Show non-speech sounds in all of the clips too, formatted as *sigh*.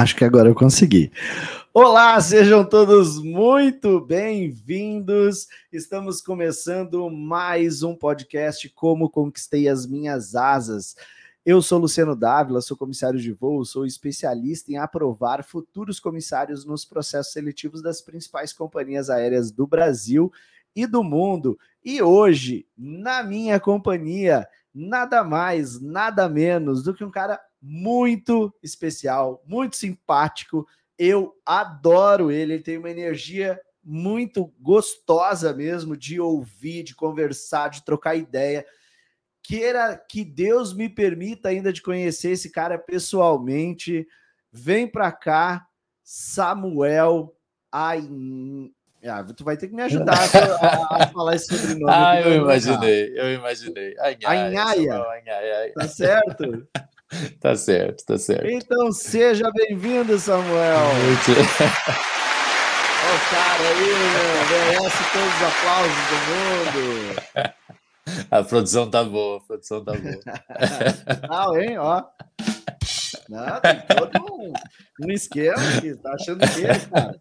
Acho que agora eu consegui. Olá, sejam todos muito bem-vindos. Estamos começando mais um podcast Como Conquistei as Minhas Asas. Eu sou Luciano Dávila, sou comissário de voo, sou especialista em aprovar futuros comissários nos processos seletivos das principais companhias aéreas do Brasil e do mundo. E hoje, na minha companhia, nada mais, nada menos do que um cara muito especial, muito simpático. Eu adoro ele, ele tem uma energia muito gostosa mesmo de ouvir, de conversar, de trocar ideia. Queira que Deus me permita ainda de conhecer esse cara pessoalmente. Vem para cá, Samuel Ain... Ah, tu vai ter que me ajudar *laughs* a, a falar esse sobrenome. Ah, eu imaginei, eu imaginei. Anhaia. Tá certo? *laughs* *laughs* tá certo, tá certo. Então seja bem-vindo, Samuel. Muito... *laughs* Olha o cara aí, né? merece todos os aplausos do mundo. A produção tá boa, a produção tá boa. *laughs* Não, hein, ó. Não, tem todo um, um esquema aqui. Tá achando que é, cara?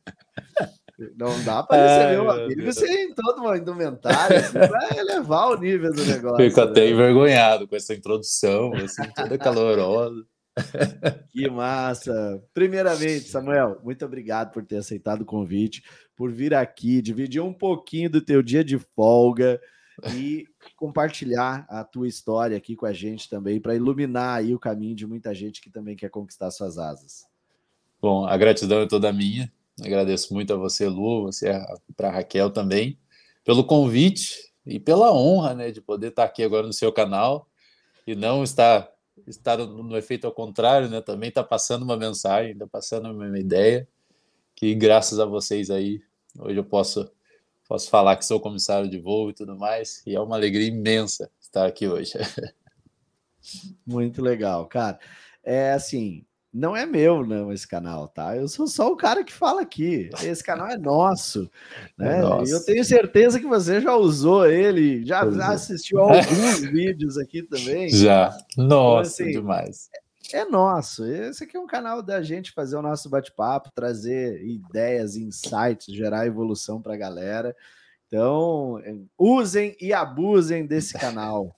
Não dá para receber Ai, um amigo sem todo uma indumentária assim, para *laughs* elevar o nível do negócio. Fico até né? envergonhado com essa introdução, assim, toda calorosa. *laughs* Que massa! Primeiramente, Samuel, muito obrigado por ter aceitado o convite, por vir aqui, dividir um pouquinho do teu dia de folga e compartilhar a tua história aqui com a gente também, para iluminar aí o caminho de muita gente que também quer conquistar suas asas. Bom, a gratidão é toda minha. Agradeço muito a você, Lu, você para Raquel também, pelo convite e pela honra, né, de poder estar aqui agora no seu canal e não estar estar no, no efeito ao contrário, né, também está passando uma mensagem, está passando uma ideia que graças a vocês aí hoje eu posso posso falar que sou comissário de voo e tudo mais e é uma alegria imensa estar aqui hoje. *laughs* Muito legal, cara. É assim, não é meu, não, esse canal, tá? Eu sou só o cara que fala aqui. Esse canal é nosso. *laughs* Né? É eu tenho certeza que você já usou ele, já, já é. assistiu alguns *laughs* vídeos aqui também. Já. Nossa, então, assim, demais. É, é nosso. Esse aqui é um canal da gente fazer o nosso bate-papo, trazer ideias, insights, gerar evolução para a galera. Então, usem e abusem desse canal.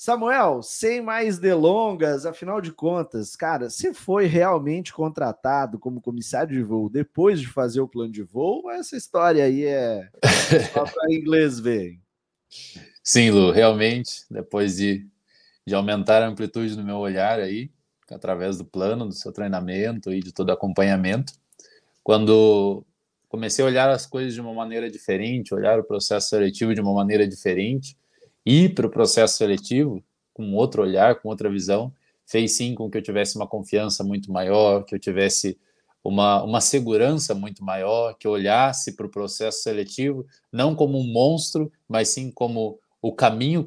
Samuel, sem mais delongas, afinal de contas, cara, você foi realmente contratado como comissário de voo depois de fazer o plano de voo? Ou essa história aí é *laughs* só para inglês ver? Sim, Lu, realmente, depois de, de aumentar a amplitude do meu olhar aí, através do plano, do seu treinamento e de todo acompanhamento, quando comecei a olhar as coisas de uma maneira diferente, olhar o processo seletivo de uma maneira diferente, ir para o processo seletivo com outro olhar, com outra visão, fez sim com que eu tivesse uma confiança muito maior, que eu tivesse uma, uma segurança muito maior, que eu olhasse para o processo seletivo não como um monstro, mas sim como o caminho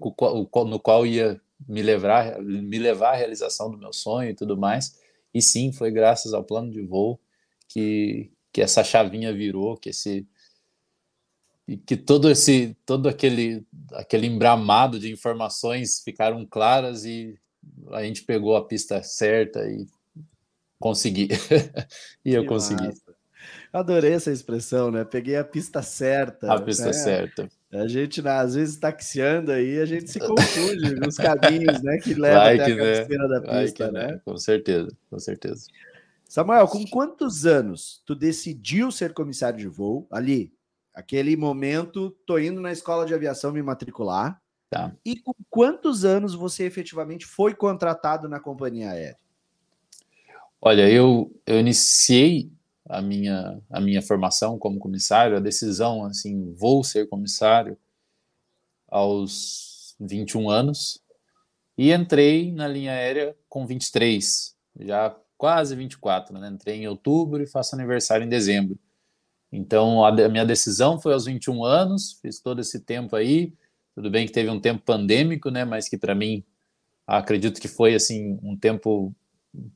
no qual ia me levar, me levar à realização do meu sonho e tudo mais. E sim, foi graças ao plano de voo que, que essa chavinha virou, que esse, e que todo esse todo aquele aquele embramado de informações ficaram claras e a gente pegou a pista certa e consegui *laughs* e eu que consegui massa. adorei essa expressão né peguei a pista certa a pista né? certa a gente às vezes taxiando aí a gente se confunde *laughs* nos caminhos né que leva Vai até a né? cabeceira da pista que, né? né com certeza com certeza Samuel com quantos anos tu decidiu ser comissário de voo ali Aquele momento, tô indo na escola de aviação me matricular. Tá. E com quantos anos você efetivamente foi contratado na companhia aérea? Olha, eu, eu iniciei a minha, a minha formação como comissário, a decisão, assim, vou ser comissário aos 21 anos e entrei na linha aérea com 23, já quase 24, né? Entrei em outubro e faço aniversário em dezembro. Então, a, minha decisão foi aos 21 anos, fiz todo esse tempo aí. Tudo bem que teve um tempo pandêmico, né, mas que para mim acredito que foi assim um tempo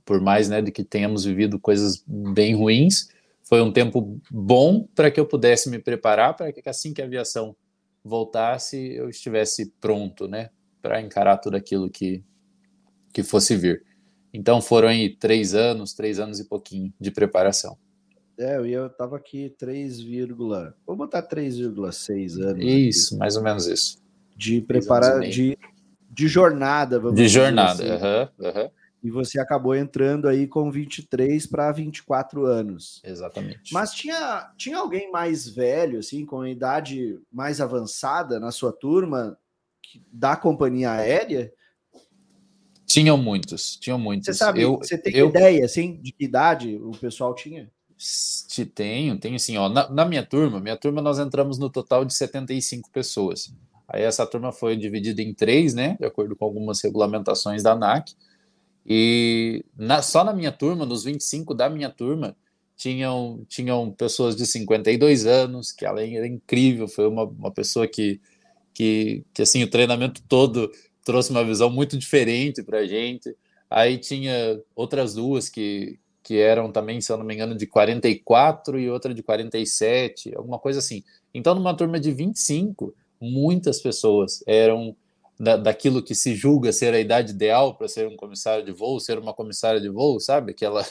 por mais, né, de que tenhamos vivido coisas bem ruins, foi um tempo bom para que eu pudesse me preparar para que assim que a aviação voltasse, eu estivesse pronto, né, para encarar tudo aquilo que que fosse vir. Então foram aí três anos, três anos e pouquinho de preparação. É, eu, eu tava aqui 3, vou botar 3,6 anos. Isso, aqui. mais ou menos isso. De preparar, de, de jornada, vamos De jornada, assim. uhum, uhum. E você acabou entrando aí com 23 para 24 anos. Exatamente. Mas tinha, tinha alguém mais velho, assim, com idade mais avançada na sua turma da companhia aérea? Tinham muitos, tinham muitos. Você sabe, eu, você tem eu, ideia, assim, de que idade o pessoal tinha? Tenho, tenho sim. Ó, na, na, minha turma, minha turma nós entramos no total de 75 pessoas. Aí essa turma foi dividida em três, né? De acordo com algumas regulamentações da ANAC. E na, só na minha turma, nos 25 da minha turma, tinham, tinham pessoas de 52 anos, que além era incrível, foi uma, uma pessoa que, que, que assim, o treinamento todo trouxe uma visão muito diferente para a gente. Aí tinha outras duas que, que eram também, se eu não me engano, de 44 e outra de 47, alguma coisa assim. Então, numa turma de 25, muitas pessoas eram da, daquilo que se julga ser a idade ideal para ser um comissário de voo, ser uma comissária de voo, sabe? Aquela,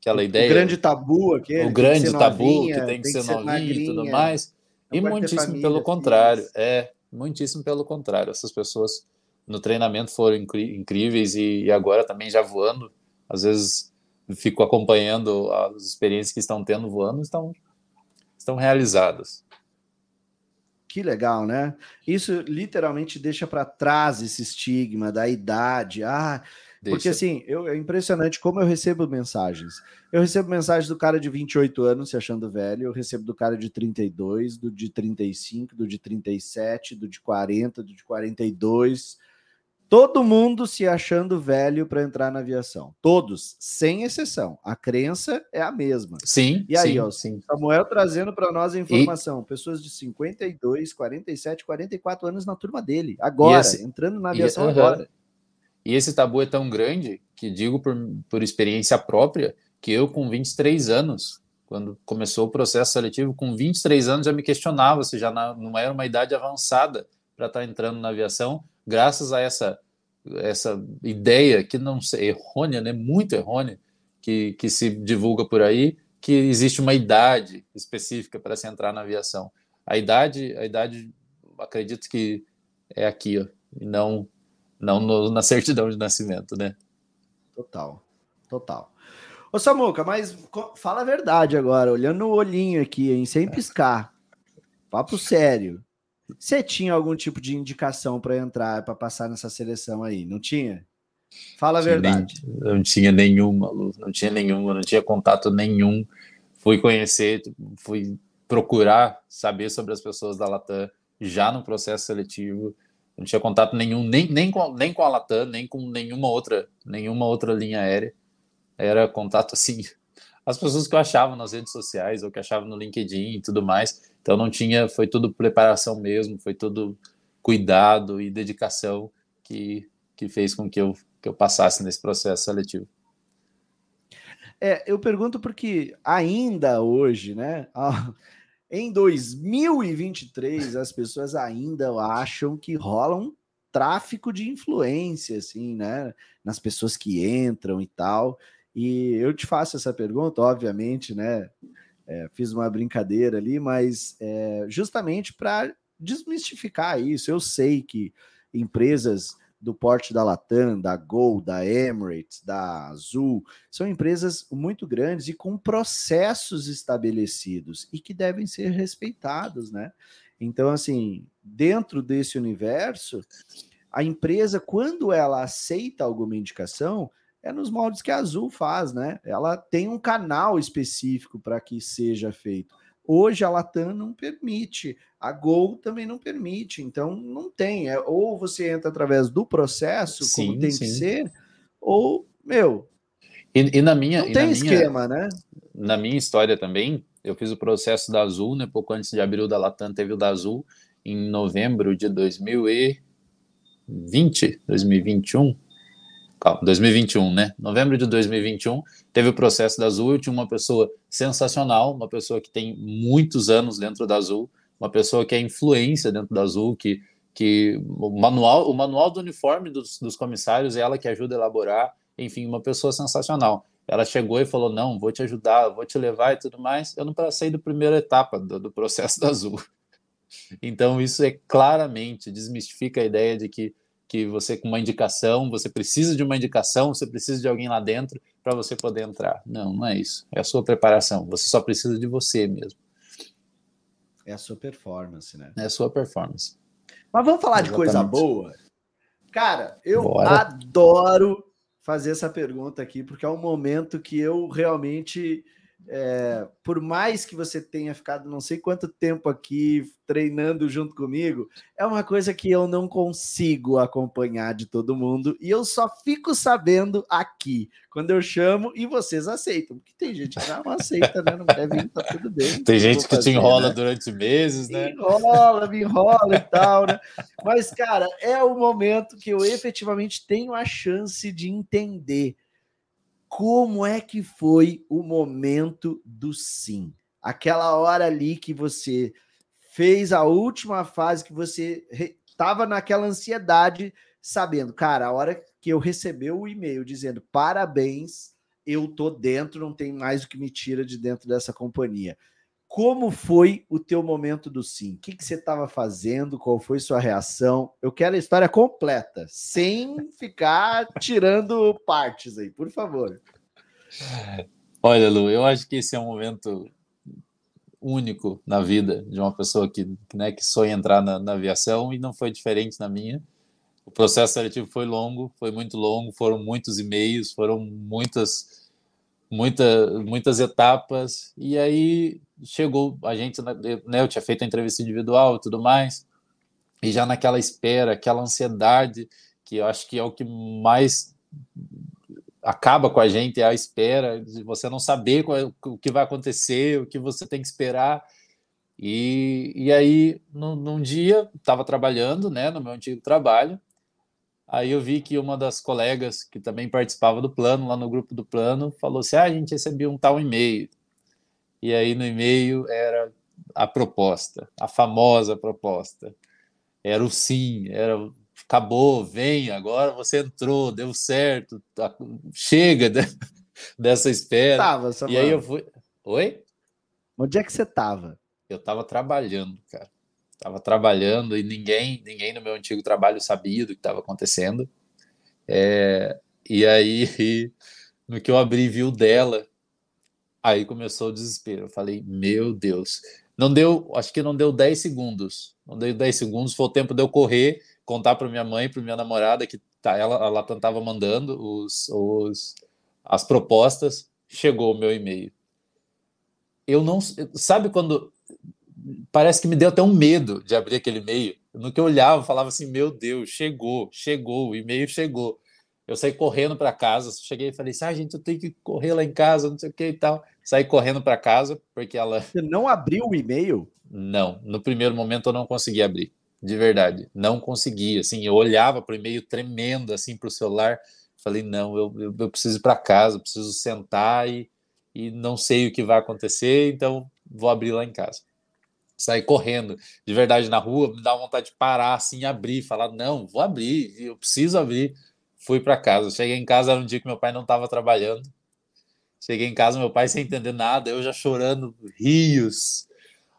aquela ideia. O grande tabu aquele. O grande tabu novinha, que tem que, tem ser, ser novinho e tudo mais. E muitíssimo família, pelo contrário. É, muitíssimo pelo contrário. Essas pessoas no treinamento foram incríveis e, e agora também já voando, às vezes fico acompanhando as experiências que estão tendo voando, estão, estão realizadas. Que legal, né? Isso literalmente deixa para trás esse estigma da idade. Ah, deixa. porque assim, eu, é impressionante como eu recebo mensagens. Eu recebo mensagens do cara de 28 anos se achando velho, eu recebo do cara de 32, do de 35, do de 37, do de 40, do de 42 Todo mundo se achando velho para entrar na aviação. Todos, sem exceção. A crença é a mesma. Sim. E aí, sim, ó, sim. Samuel trazendo para nós a informação. E... Pessoas de 52, 47, 44 anos na turma dele. Agora, esse... entrando na aviação e, agora. E esse tabu é tão grande que digo por, por experiência própria que eu, com 23 anos, quando começou o processo seletivo, com 23 anos já me questionava se já não era uma idade avançada para estar tá entrando na aviação graças a essa essa ideia que não sei, errônea, né, muito errônea, que, que se divulga por aí, que existe uma idade específica para se entrar na aviação. A idade, a idade, acredito que é aqui, ó, e não não no, na certidão de nascimento, né? Total, total. Ô Samuca, mas fala a verdade agora, olhando no olhinho aqui, hein, sem piscar. Papo sério. Você tinha algum tipo de indicação para entrar, para passar nessa seleção aí? Não tinha? Fala a verdade. Nem, não tinha nenhuma, Lu, não tinha nenhuma, não tinha contato nenhum. Fui conhecer, fui procurar saber sobre as pessoas da Latam já no processo seletivo. Não tinha contato nenhum, nem, nem, com, nem com a Latam, nem com nenhuma outra, nenhuma outra linha aérea. Era contato assim, as pessoas que eu achava nas redes sociais ou que achava no LinkedIn e tudo mais. Então não tinha, foi tudo preparação mesmo, foi tudo cuidado e dedicação que, que fez com que eu, que eu passasse nesse processo seletivo. É, eu pergunto porque ainda hoje, né? Em 2023, as pessoas ainda acham que rola um tráfico de influência, assim, né? Nas pessoas que entram e tal. E eu te faço essa pergunta, obviamente, né? É, fiz uma brincadeira ali, mas é, justamente para desmistificar isso. Eu sei que empresas do porte da Latam, da Gol, da Emirates, da Azul, são empresas muito grandes e com processos estabelecidos e que devem ser respeitados, né? Então, assim, dentro desse universo, a empresa, quando ela aceita alguma indicação, é nos moldes que a Azul faz, né? Ela tem um canal específico para que seja feito. Hoje a Latam não permite, a Gol também não permite, então não tem. É, ou você entra através do processo, sim, como tem sim. que ser, ou, meu. E, e na minha. Não tem esquema, minha, né? Na minha história também, eu fiz o processo da Azul, né? Pouco antes de abrir o da Latam, teve o da Azul em novembro de 2020, 2021 calma, 2021, né? Novembro de 2021, teve o processo da Azul. Eu tinha uma pessoa sensacional, uma pessoa que tem muitos anos dentro da Azul, uma pessoa que é influência dentro da Azul, que, que o manual, o manual do uniforme dos, dos comissários é ela que ajuda a elaborar, enfim, uma pessoa sensacional. Ela chegou e falou: Não, vou te ajudar, vou te levar e tudo mais. Eu não passei da primeira etapa do, do processo da Azul. *laughs* Então, isso é claramente desmistifica a ideia de que, que você, com uma indicação, você precisa de uma indicação, você precisa de alguém lá dentro para você poder entrar. Não, não é isso. É a sua preparação. Você só precisa de você mesmo. É a sua performance, né? É a sua performance. Mas vamos falar Exatamente. de coisa boa? Cara, eu Bora. adoro fazer essa pergunta aqui, porque é um momento que eu realmente é, por mais que você tenha ficado não sei quanto tempo aqui treinando junto comigo, é uma coisa que eu não consigo acompanhar de todo mundo e eu só fico sabendo aqui quando eu chamo e vocês aceitam, porque tem gente que não aceita, né? Não quer vir, tá tudo bem. Tem gente que fazer, te enrola né? durante meses, né? Me enrola, me enrola e tal, né? Mas, cara, é o momento que eu efetivamente tenho a chance de entender como é que foi o momento do sim? Aquela hora ali que você fez a última fase, que você estava naquela ansiedade, sabendo, cara, a hora que eu recebi o e-mail dizendo parabéns, eu tô dentro, não tem mais o que me tira de dentro dessa companhia. Como foi o teu momento do sim? O que, que você estava fazendo? Qual foi sua reação? Eu quero a história completa, sem ficar tirando partes aí, por favor. Olha, Lu, eu acho que esse é um momento único na vida de uma pessoa que, né, que sonha entrar na, na aviação e não foi diferente na minha. O processo seletivo foi longo, foi muito longo, foram muitos e-mails, foram muitas, muita, muitas etapas, e aí chegou a gente, né, eu tinha feito a entrevista individual e tudo mais, e já naquela espera, aquela ansiedade, que eu acho que é o que mais acaba com a gente é a espera de você não saber qual, é o que vai acontecer, o que você tem que esperar. E, e aí, num, num dia, estava trabalhando né, no meu antigo trabalho, aí eu vi que uma das colegas que também participava do plano, lá no grupo do plano, falou assim: ah, a gente recebeu um tal e-mail. E aí no e-mail era a proposta, a famosa proposta. Era o sim, era acabou, vem, agora você entrou, deu certo, tá, chega de, *laughs* dessa espera. Tava, e aí eu fui. Oi? Onde é que você tava? Eu tava trabalhando, cara. Tava trabalhando e ninguém, ninguém no meu antigo trabalho sabia do que estava acontecendo. É, e aí, *laughs* no que eu abri, viu dela, aí começou o desespero. Eu falei, meu Deus. Não deu, acho que não deu 10 segundos. Não deu 10 segundos, foi o tempo de eu correr contar para minha mãe, para minha namorada que tá, ela, ela tentava mandando os, os, as propostas, chegou o meu e-mail. Eu não, sabe quando parece que me deu até um medo de abrir aquele e-mail. No que eu olhava, eu falava assim: "Meu Deus, chegou, chegou, o e-mail chegou". Eu saí correndo para casa, cheguei e falei assim: "Ah, gente, eu tenho que correr lá em casa, não sei o que e tal". Saí correndo para casa porque ela Você não abriu o e-mail? Não, no primeiro momento eu não consegui abrir de verdade. Não conseguia, assim, eu olhava para o e-mail tremendo, assim, para o celular, falei, não, eu, eu, eu preciso ir para casa, preciso sentar e, e não sei o que vai acontecer, então vou abrir lá em casa. Saí correndo, de verdade, na rua, me dá vontade de parar, assim, abrir, falar, não, vou abrir, eu preciso abrir. Fui para casa, cheguei em casa, era um dia que meu pai não estava trabalhando, Cheguei em casa, meu pai sem entender nada, eu já chorando rios,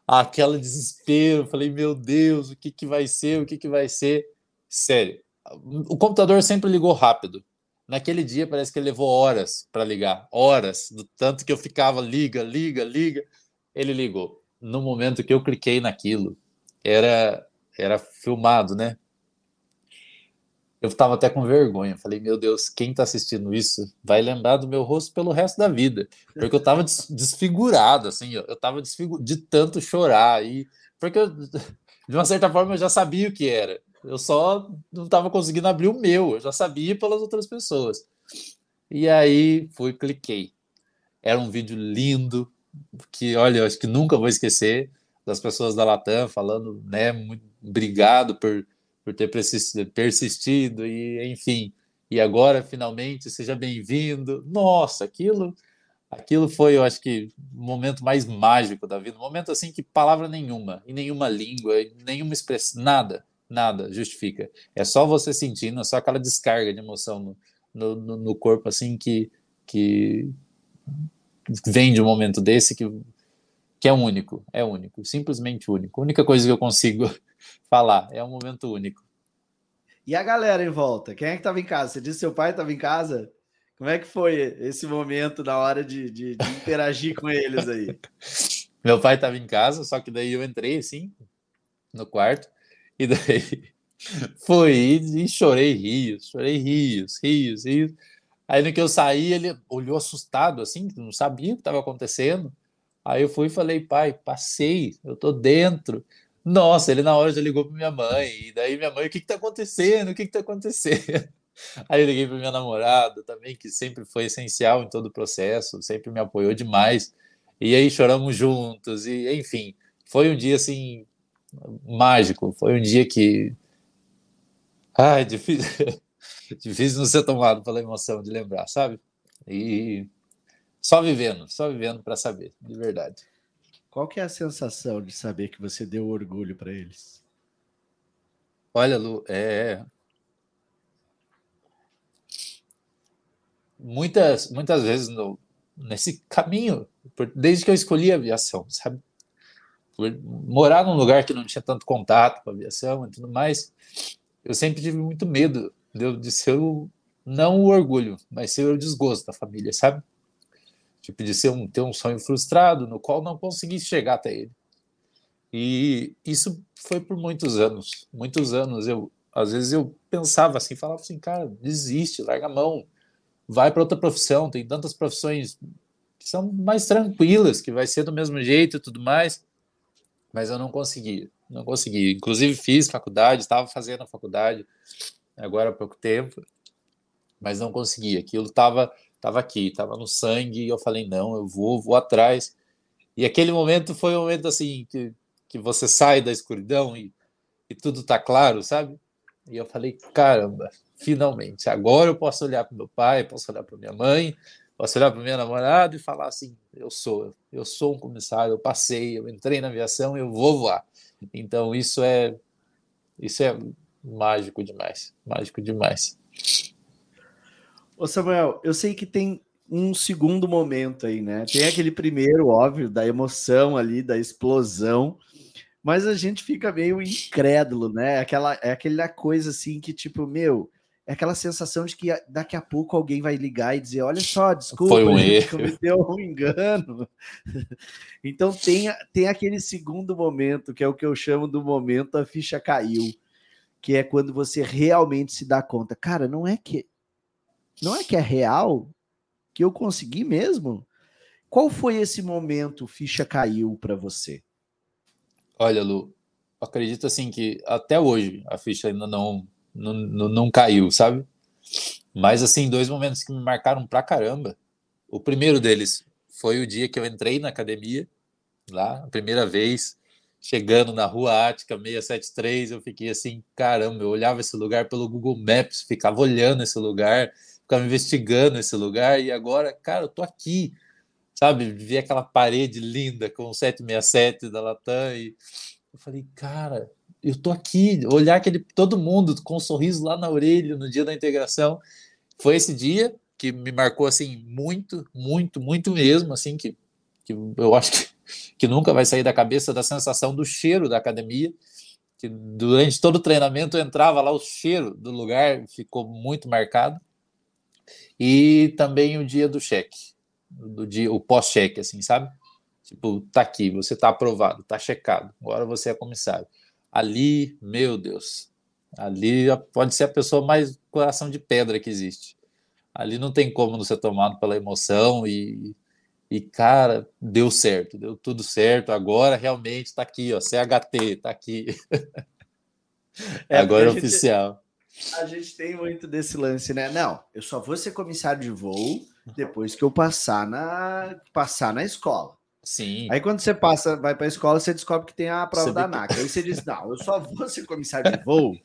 aquele desespero. Falei, meu Deus, o que, que vai ser? O que, que vai ser? Sério, o computador sempre ligou rápido. Naquele dia parece que ele levou horas para ligar, horas, do tanto que eu ficava liga, liga, liga. Ele ligou. No momento que eu cliquei naquilo, era era filmado, né? Eu estava até com vergonha. Falei, meu Deus, quem está assistindo isso vai lembrar do meu rosto pelo resto da vida. Porque eu estava *laughs* desfigurado, assim, eu estava de tanto chorar. E, porque, eu, *laughs* de uma certa forma, eu já sabia o que era. Eu só não estava conseguindo abrir o meu, eu já sabia pelas outras pessoas. E aí fui, cliquei. Era um vídeo lindo, que, olha, eu acho que nunca vou esquecer das pessoas da Latam falando, né, muito obrigado por por ter persistido e enfim. E agora finalmente seja bem-vindo. Nossa, aquilo aquilo foi, eu acho que o momento mais mágico da vida, um momento assim que palavra nenhuma, em nenhuma língua, nenhuma expressão, nada, nada justifica. É só você sentindo, é só aquela descarga de emoção no, no, no corpo assim que, que vem de um momento desse que, que é único, é único, simplesmente único. A única coisa que eu consigo *laughs* falar é um momento único. E a galera em volta? Quem é que estava em casa? Você disse que seu pai estava em casa? Como é que foi esse momento na hora de, de, de interagir com eles aí? *laughs* Meu pai estava em casa, só que daí eu entrei assim no quarto e daí *laughs* fui e chorei rios, chorei rios, rios, rios. Aí no que eu saí, ele olhou assustado, assim, não sabia o que estava acontecendo. Aí eu fui e falei, pai, passei, eu tô dentro. Nossa, ele na hora já ligou para minha mãe. E daí minha mãe, o que está acontecendo? O que está acontecendo? *laughs* Aí eu liguei para minha namorada também, que sempre foi essencial em todo o processo, sempre me apoiou demais. E aí choramos juntos, e enfim, foi um dia assim mágico. Foi um dia que. Ai, *laughs* difícil. difícil não ser tomado pela emoção de lembrar, sabe? E só vivendo, só vivendo para saber, de verdade. Qual que é a sensação de saber que você deu orgulho para eles? Olha, Lu, é muitas muitas vezes no, nesse caminho, desde que eu escolhi a aviação, sabe? Por morar num lugar que não tinha tanto contato com a aviação e tudo mais, eu sempre tive muito medo de, de ser o, não o orgulho, mas ser o desgosto da família, sabe? Tipo, de ser um, ter um sonho frustrado no qual não consegui chegar até ele. E isso foi por muitos anos. Muitos anos eu, às vezes eu pensava assim, falava assim, cara, desiste, larga a mão, vai para outra profissão. Tem tantas profissões que são mais tranquilas, que vai ser do mesmo jeito e tudo mais. Mas eu não conseguia, não conseguia. Inclusive fiz faculdade, estava fazendo a faculdade agora há pouco tempo, mas não conseguia. Aquilo estava estava aqui, estava no sangue, e eu falei, não, eu vou, vou atrás. E aquele momento foi um momento assim, que, que você sai da escuridão e, e tudo está claro, sabe? E eu falei, caramba, finalmente, agora eu posso olhar para meu pai, posso olhar para minha mãe, posso olhar para minha namorada e falar assim, eu sou, eu sou um comissário, eu passei, eu entrei na aviação, eu vou voar. Então isso é isso é mágico demais, mágico demais. Ô Samuel, eu sei que tem um segundo momento aí, né? Tem aquele primeiro, óbvio, da emoção ali, da explosão, mas a gente fica meio incrédulo, né? Aquela, é aquela coisa assim que, tipo, meu, é aquela sensação de que daqui a pouco alguém vai ligar e dizer: olha só, desculpa, Foi um erro. cometeu um engano. *laughs* então tem, tem aquele segundo momento, que é o que eu chamo do momento a ficha caiu, que é quando você realmente se dá conta, cara, não é que não é que é real? Que eu consegui mesmo? Qual foi esse momento ficha caiu para você? Olha, Lu, acredito assim que até hoje a ficha ainda não, não, não caiu, sabe? Mas assim, dois momentos que me marcaram pra caramba. O primeiro deles foi o dia que eu entrei na academia, lá, a primeira vez, chegando na rua Ática 673, eu fiquei assim, caramba, eu olhava esse lugar pelo Google Maps, ficava olhando esse lugar, ficava investigando esse lugar e agora, cara, eu tô aqui, sabe? Vi aquela parede linda com o 767 da Latam e eu falei, cara, eu tô aqui, olhar aquele todo mundo com um sorriso lá na orelha no dia da integração. Foi esse dia que me marcou assim muito, muito, muito mesmo, assim que, que eu acho que, que nunca vai sair da cabeça da sensação do cheiro da academia. Que durante todo o treinamento entrava lá, o cheiro do lugar ficou muito marcado e também o dia do cheque, do dia, o pós-cheque, assim, sabe? Tipo, tá aqui, você tá aprovado, tá checado, agora você é comissário. Ali, meu Deus, ali pode ser a pessoa mais coração de pedra que existe. Ali não tem como não ser tomado pela emoção e, e cara, deu certo, deu tudo certo. Agora realmente tá aqui, ó, CHT, tá aqui. *laughs* É, agora é oficial. A gente tem muito desse lance, né? Não, eu só vou ser comissário de voo depois que eu passar na passar na escola. Sim. Aí quando você passa, vai para a escola, você descobre que tem a prova da ANAC. Que... Aí você diz: "Não, eu só vou ser comissário de voo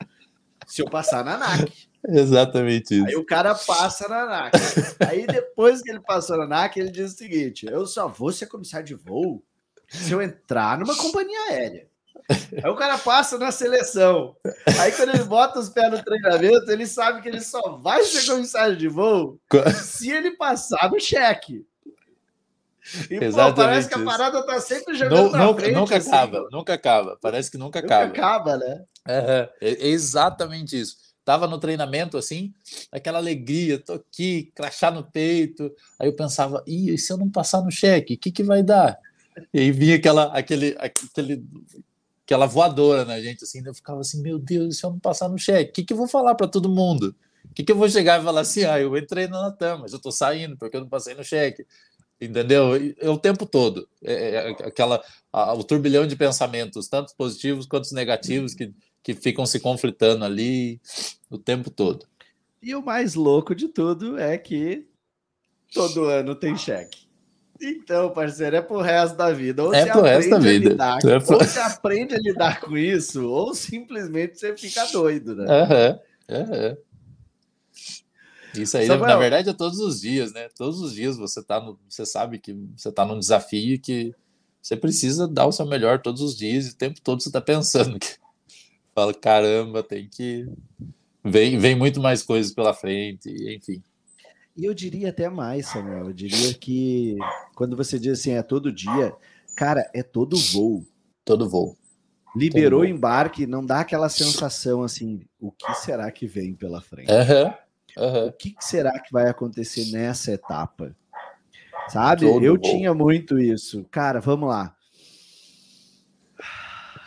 se eu passar na ANAC". Exatamente isso. Aí o cara passa na ANAC. Aí depois que ele passou na ANAC, ele diz o seguinte: "Eu só vou ser comissário de voo se eu entrar numa companhia aérea". Aí o cara passa na seleção. Aí quando ele bota os pés no treinamento, ele sabe que ele só vai ser comissário de voo se ele passar no cheque. E, Exatamente pô, parece que a parada tá sempre jogando não, nunca, frente, nunca assim, acaba, nunca acaba. Parece que nunca, nunca acaba. acaba, né? É, é, exatamente isso. Tava no treinamento assim, aquela alegria, tô aqui, crachá no peito. Aí eu pensava, e se eu não passar no cheque, o que, que vai dar? E aí vinha aquela, aquele, aquele, aquela voadora na gente, assim, eu ficava assim, meu Deus, se eu não passar no cheque, o que, que eu vou falar para todo mundo? O que, que eu vou chegar e falar assim, ah, eu entrei na Latam, mas eu tô saindo porque eu não passei no cheque entendeu? É o tempo todo. É, é, é aquela, a, o turbilhão de pensamentos, tanto positivos quanto negativos, que, que ficam se conflitando ali o tempo todo. E o mais louco de tudo é que todo ano tem cheque. Então, parceiro, é pro resto da vida. Ou é pro resto da vida. Lidar, é pro... Ou você aprende a lidar com isso, ou simplesmente você fica doido, né? Uhum, uhum. Isso aí, Samuel, na verdade, é todos os dias, né? Todos os dias você tá no, você sabe que você tá num desafio que você precisa dar o seu melhor todos os dias e o tempo todo você tá pensando que fala, caramba, tem que vem vem muito mais coisas pela frente, enfim. E eu diria até mais, Samuel, eu diria que quando você diz assim, é todo dia, cara, é todo voo. Todo voo. Liberou o embarque, não dá aquela sensação assim, o que será que vem pela frente? Uhum. Uhum. O que, será que vai acontecer nessa etapa? Sabe? Todo eu bom. tinha muito isso. Cara, vamos lá.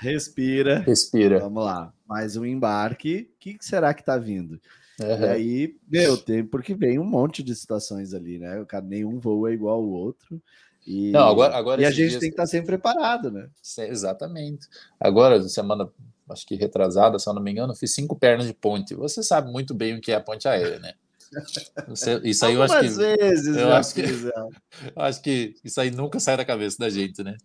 Respira. Respira. Vamos lá. Mais um embarque. O que, será que tá vindo? Uhum. E aí, meu, tem porque vem um monte de situações ali, né? Cara, nenhum voo é igual ao outro. E, Não, agora, agora e a gente dias... tem que estar tá sempre preparado, né? Exatamente. Agora, semana acho que retrasada, se eu não me engano, fiz cinco pernas de ponte. Você sabe muito bem o que é a ponte aérea, né? Você, isso aí eu acho que. Vezes, eu acho que, *laughs* acho que isso aí nunca sai da cabeça da gente, né?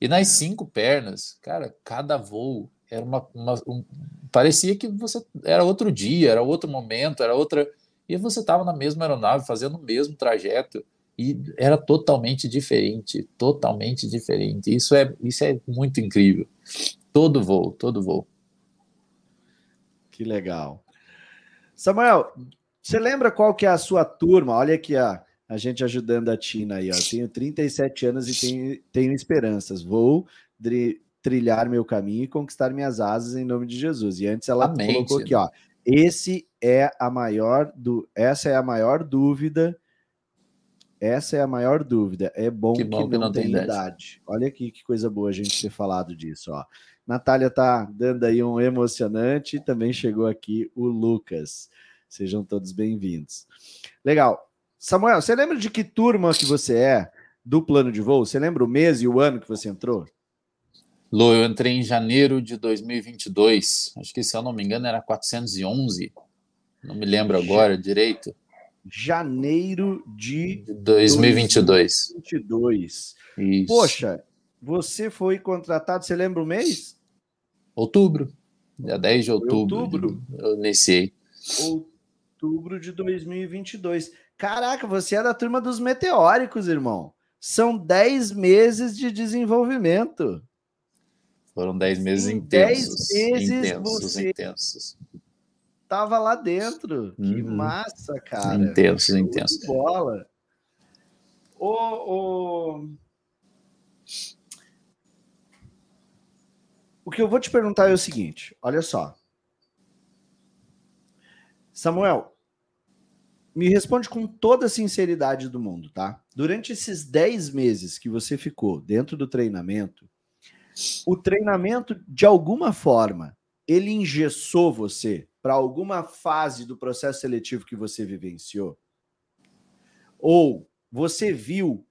E nas cinco pernas, cara, cada voo era uma. uma um, parecia que você era outro dia, era outro momento, era outra. E você estava na mesma aeronave, fazendo o mesmo trajeto. E era totalmente diferente, totalmente diferente. Isso é, isso é muito incrível. Todo voo, todo voo. Que legal. Samuel, você lembra qual que é a sua turma? Olha aqui a, a gente ajudando a Tina aí. Ó. Tenho 37 anos e tenho, tenho esperanças. Vou trilhar meu caminho e conquistar minhas asas em nome de Jesus. E antes ela Amém, colocou aqui, ó. Esse é a maior do, essa é a maior dúvida. Essa é a maior dúvida. É bom que, bom que, que não, tem idade. idade. Olha aqui que coisa boa a gente ter falado disso, ó. Natália tá dando aí um emocionante. Também chegou aqui o Lucas. Sejam todos bem-vindos. Legal. Samuel, você lembra de que turma que você é do plano de voo? Você lembra o mês e o ano que você entrou? Lô, eu entrei em janeiro de 2022. Acho que, se eu não me engano, era 411. Não me lembro agora direito. Janeiro de 2022. 2022. Isso. Poxa, você foi contratado, você lembra o mês? Outubro. Dia 10 de outubro. Outubro. Eu iniciei. Outubro de 2022. Caraca, você é da turma dos meteóricos, irmão. São 10 meses de desenvolvimento. Foram 10 meses em intensos. 10 meses intensos, você intensos. Tava lá dentro. Uhum. Que massa, cara. Intensos, intensos. Bola. Ô, ô, O que eu vou te perguntar é o seguinte: olha só. Samuel, me responde com toda a sinceridade do mundo, tá? Durante esses 10 meses que você ficou dentro do treinamento, o treinamento, de alguma forma, ele engessou você para alguma fase do processo seletivo que você vivenciou? Ou você viu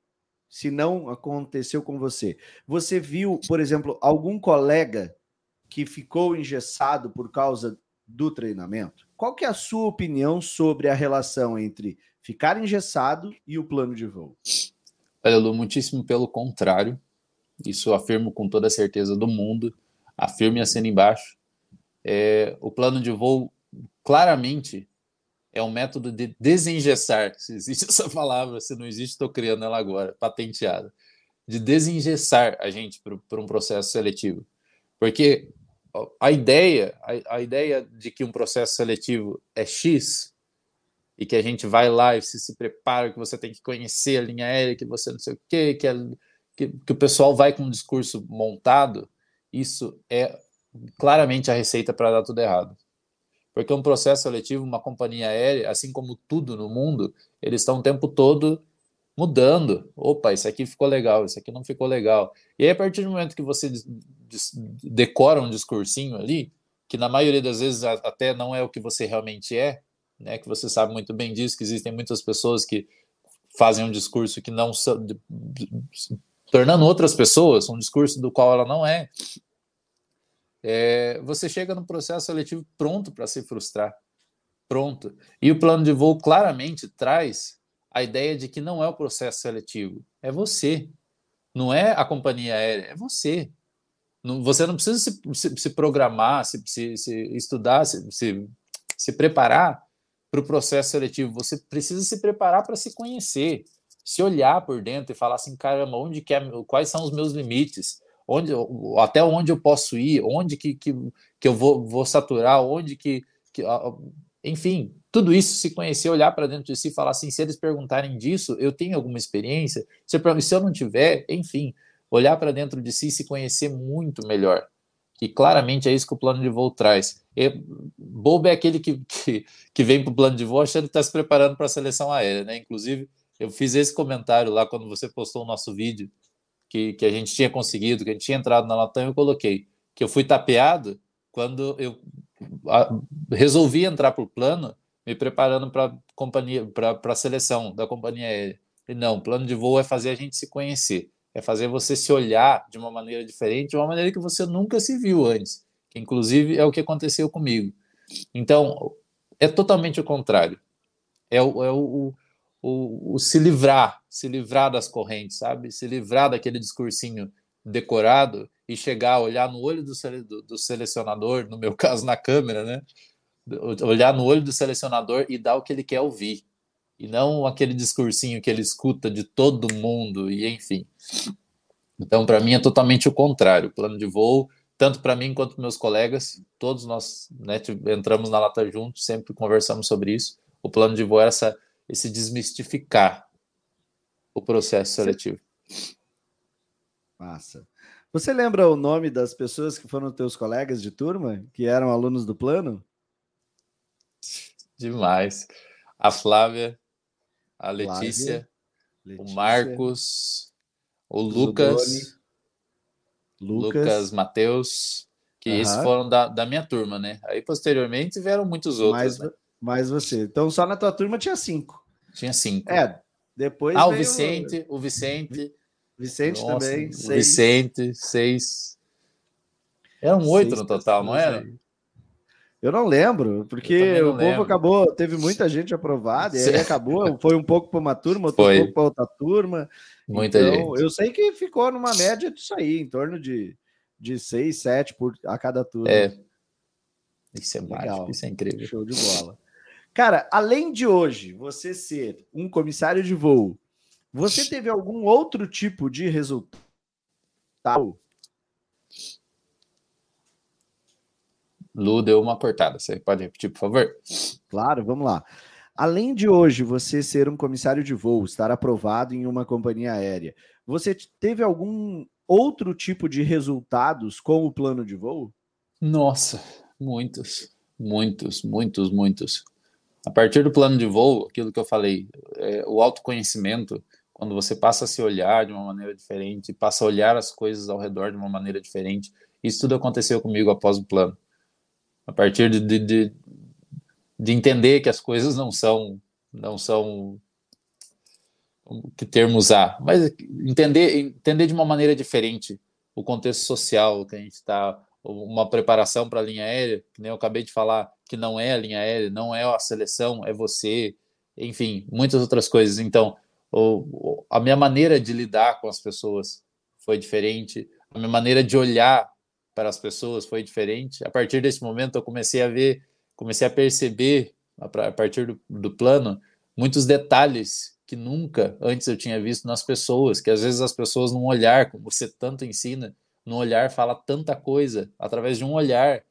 se não aconteceu com você. Você viu, por exemplo, algum colega que ficou engessado por causa do treinamento? Qual que é a sua opinião sobre a relação entre ficar engessado e o plano de voo? Olha, Lu, muitíssimo pelo contrário. Isso afirmo com toda a certeza do mundo. Afirme assim embaixo. É, o plano de voo claramente é um método de desengessar, *laughs* se existe essa palavra, se não existe, estou criando ela agora, patenteada, de desengessar a gente para um processo seletivo. Porque a ideia, a, a, ideia de que um processo seletivo é X e que a gente vai lá e se, se prepara, que você tem que conhecer a linha aérea, que você não sei o quê, que, é, que, que o pessoal vai com um discurso montado, isso é claramente a receita para dar tudo errado. Porque um processo seletivo, uma companhia aérea, assim como tudo no mundo, eles estão o tempo todo mudando. Opa, isso aqui ficou legal, isso aqui não ficou legal. E aí, a partir do momento que você decora um discursinho ali, que na maioria das vezes até não é o que você realmente é, né? Que você sabe muito bem disso, que existem muitas pessoas que fazem um discurso que não são, tornando outras pessoas um discurso do qual ela não é. é você chega no processo seletivo pronto para se frustrar, pronto. E o plano de voo claramente traz a ideia de que não é o processo seletivo, é você. Não é a companhia aérea, é você. Você não precisa se, se, se programar, se, se, estudar, se, se, se preparar para o processo seletivo. Você precisa se preparar para se conhecer, se olhar por dentro e falar assim, caramba, onde que é, quais são os meus limites? Onde, até onde eu posso ir? Onde que, que, que eu vou, vou saturar? Onde que, que enfim, tudo isso, se conhecer, olhar para dentro de si e falar assim: se eles perguntarem disso, eu tenho alguma experiência? Se eu, se eu não tiver, enfim, olhar para dentro de si e se conhecer muito melhor. E claramente é isso que o plano de voo traz. E, bobo é aquele que, que, que vem para o plano de voo achando que está se preparando para a seleção aérea, né? Inclusive, eu fiz esse comentário lá quando você postou o nosso vídeo, que, que a gente tinha conseguido, que a gente tinha entrado na Latam, eu coloquei que eu fui tapeado quando eu resolvi entrar para o plano, me preparando para companhia, para a seleção da companhia aérea. E não, plano de voo é fazer a gente se conhecer, é fazer você se olhar de uma maneira diferente, de uma maneira que você nunca se viu antes, que inclusive é o que aconteceu comigo. Então, é totalmente o contrário. É o, é o, o, o se livrar, se livrar das correntes, sabe? Se livrar daquele discursinho decorado e chegar, olhar no olho do, do, do, selecionador, no meu *laughs* caso na câmera, né? Olhar no olho do selecionador e dar o que ele quer ouvir. E não aquele discursinho que ele escuta de todo mundo, e enfim. Então, para mim, é totalmente o contrário. O plano de voo, tanto para mim quanto para meus colegas, todos nós né, entramos na lata juntos, sempre conversamos sobre isso. O plano de voo era essa, esse desmistificar o processo seletivo. Massa. Você lembra o nome das pessoas que foram teus colegas de turma, que eram alunos do plano? Demais. A Flávia, a Letícia, Flávia, o Marcos, o Lucas, Lucas, Lucas Matheus, que uhum. esses foram da, da minha turma, né? Aí posteriormente tiveram muitos outros. Mais, né? mais você. Então só na tua turma tinha cinco. Tinha cinco. É, depois. Ah, o Vicente, o Vicente. Vicente Nossa, também. Seis. Vicente, seis. Eram oito no total, não era? Eu não lembro, porque não o lembro. povo acabou, teve muita *laughs* gente aprovada, e aí acabou, foi um pouco para uma turma, outro foi. um pouco para outra turma. Muita então, gente. Eu sei que ficou numa média disso aí, em torno de, de seis, sete por a cada turma. É. Isso é Legal. mágico, isso é incrível. Show de bola. Cara, além de hoje você ser um comissário de voo você teve algum outro tipo de resultado? Lu deu uma cortada. Você pode repetir, por favor? Claro, vamos lá. Além de hoje você ser um comissário de voo, estar aprovado em uma companhia aérea, você teve algum outro tipo de resultados com o plano de voo? Nossa, muitos, muitos, muitos, muitos. A partir do plano de voo, aquilo que eu falei, é, o autoconhecimento, quando você passa a se olhar de uma maneira diferente, passa a olhar as coisas ao redor de uma maneira diferente. Isso tudo aconteceu comigo após o plano. A partir de, de, de, de entender que as coisas não são, não são que termo usar, mas entender, entender de uma maneira diferente o contexto social que a gente está, uma preparação para a linha aérea, que nem eu acabei de falar, que não é a linha aérea, não é a seleção, é você, enfim, muitas outras coisas. Então, ou, a minha maneira de lidar com as pessoas foi diferente, a minha maneira de olhar para as pessoas foi diferente. A partir desse momento, eu comecei a ver, comecei a perceber, a partir do, do plano, muitos detalhes que nunca antes eu tinha visto nas pessoas, que às vezes as pessoas num olhar, como você tanto ensina, no olhar fala tanta coisa, através de um olhar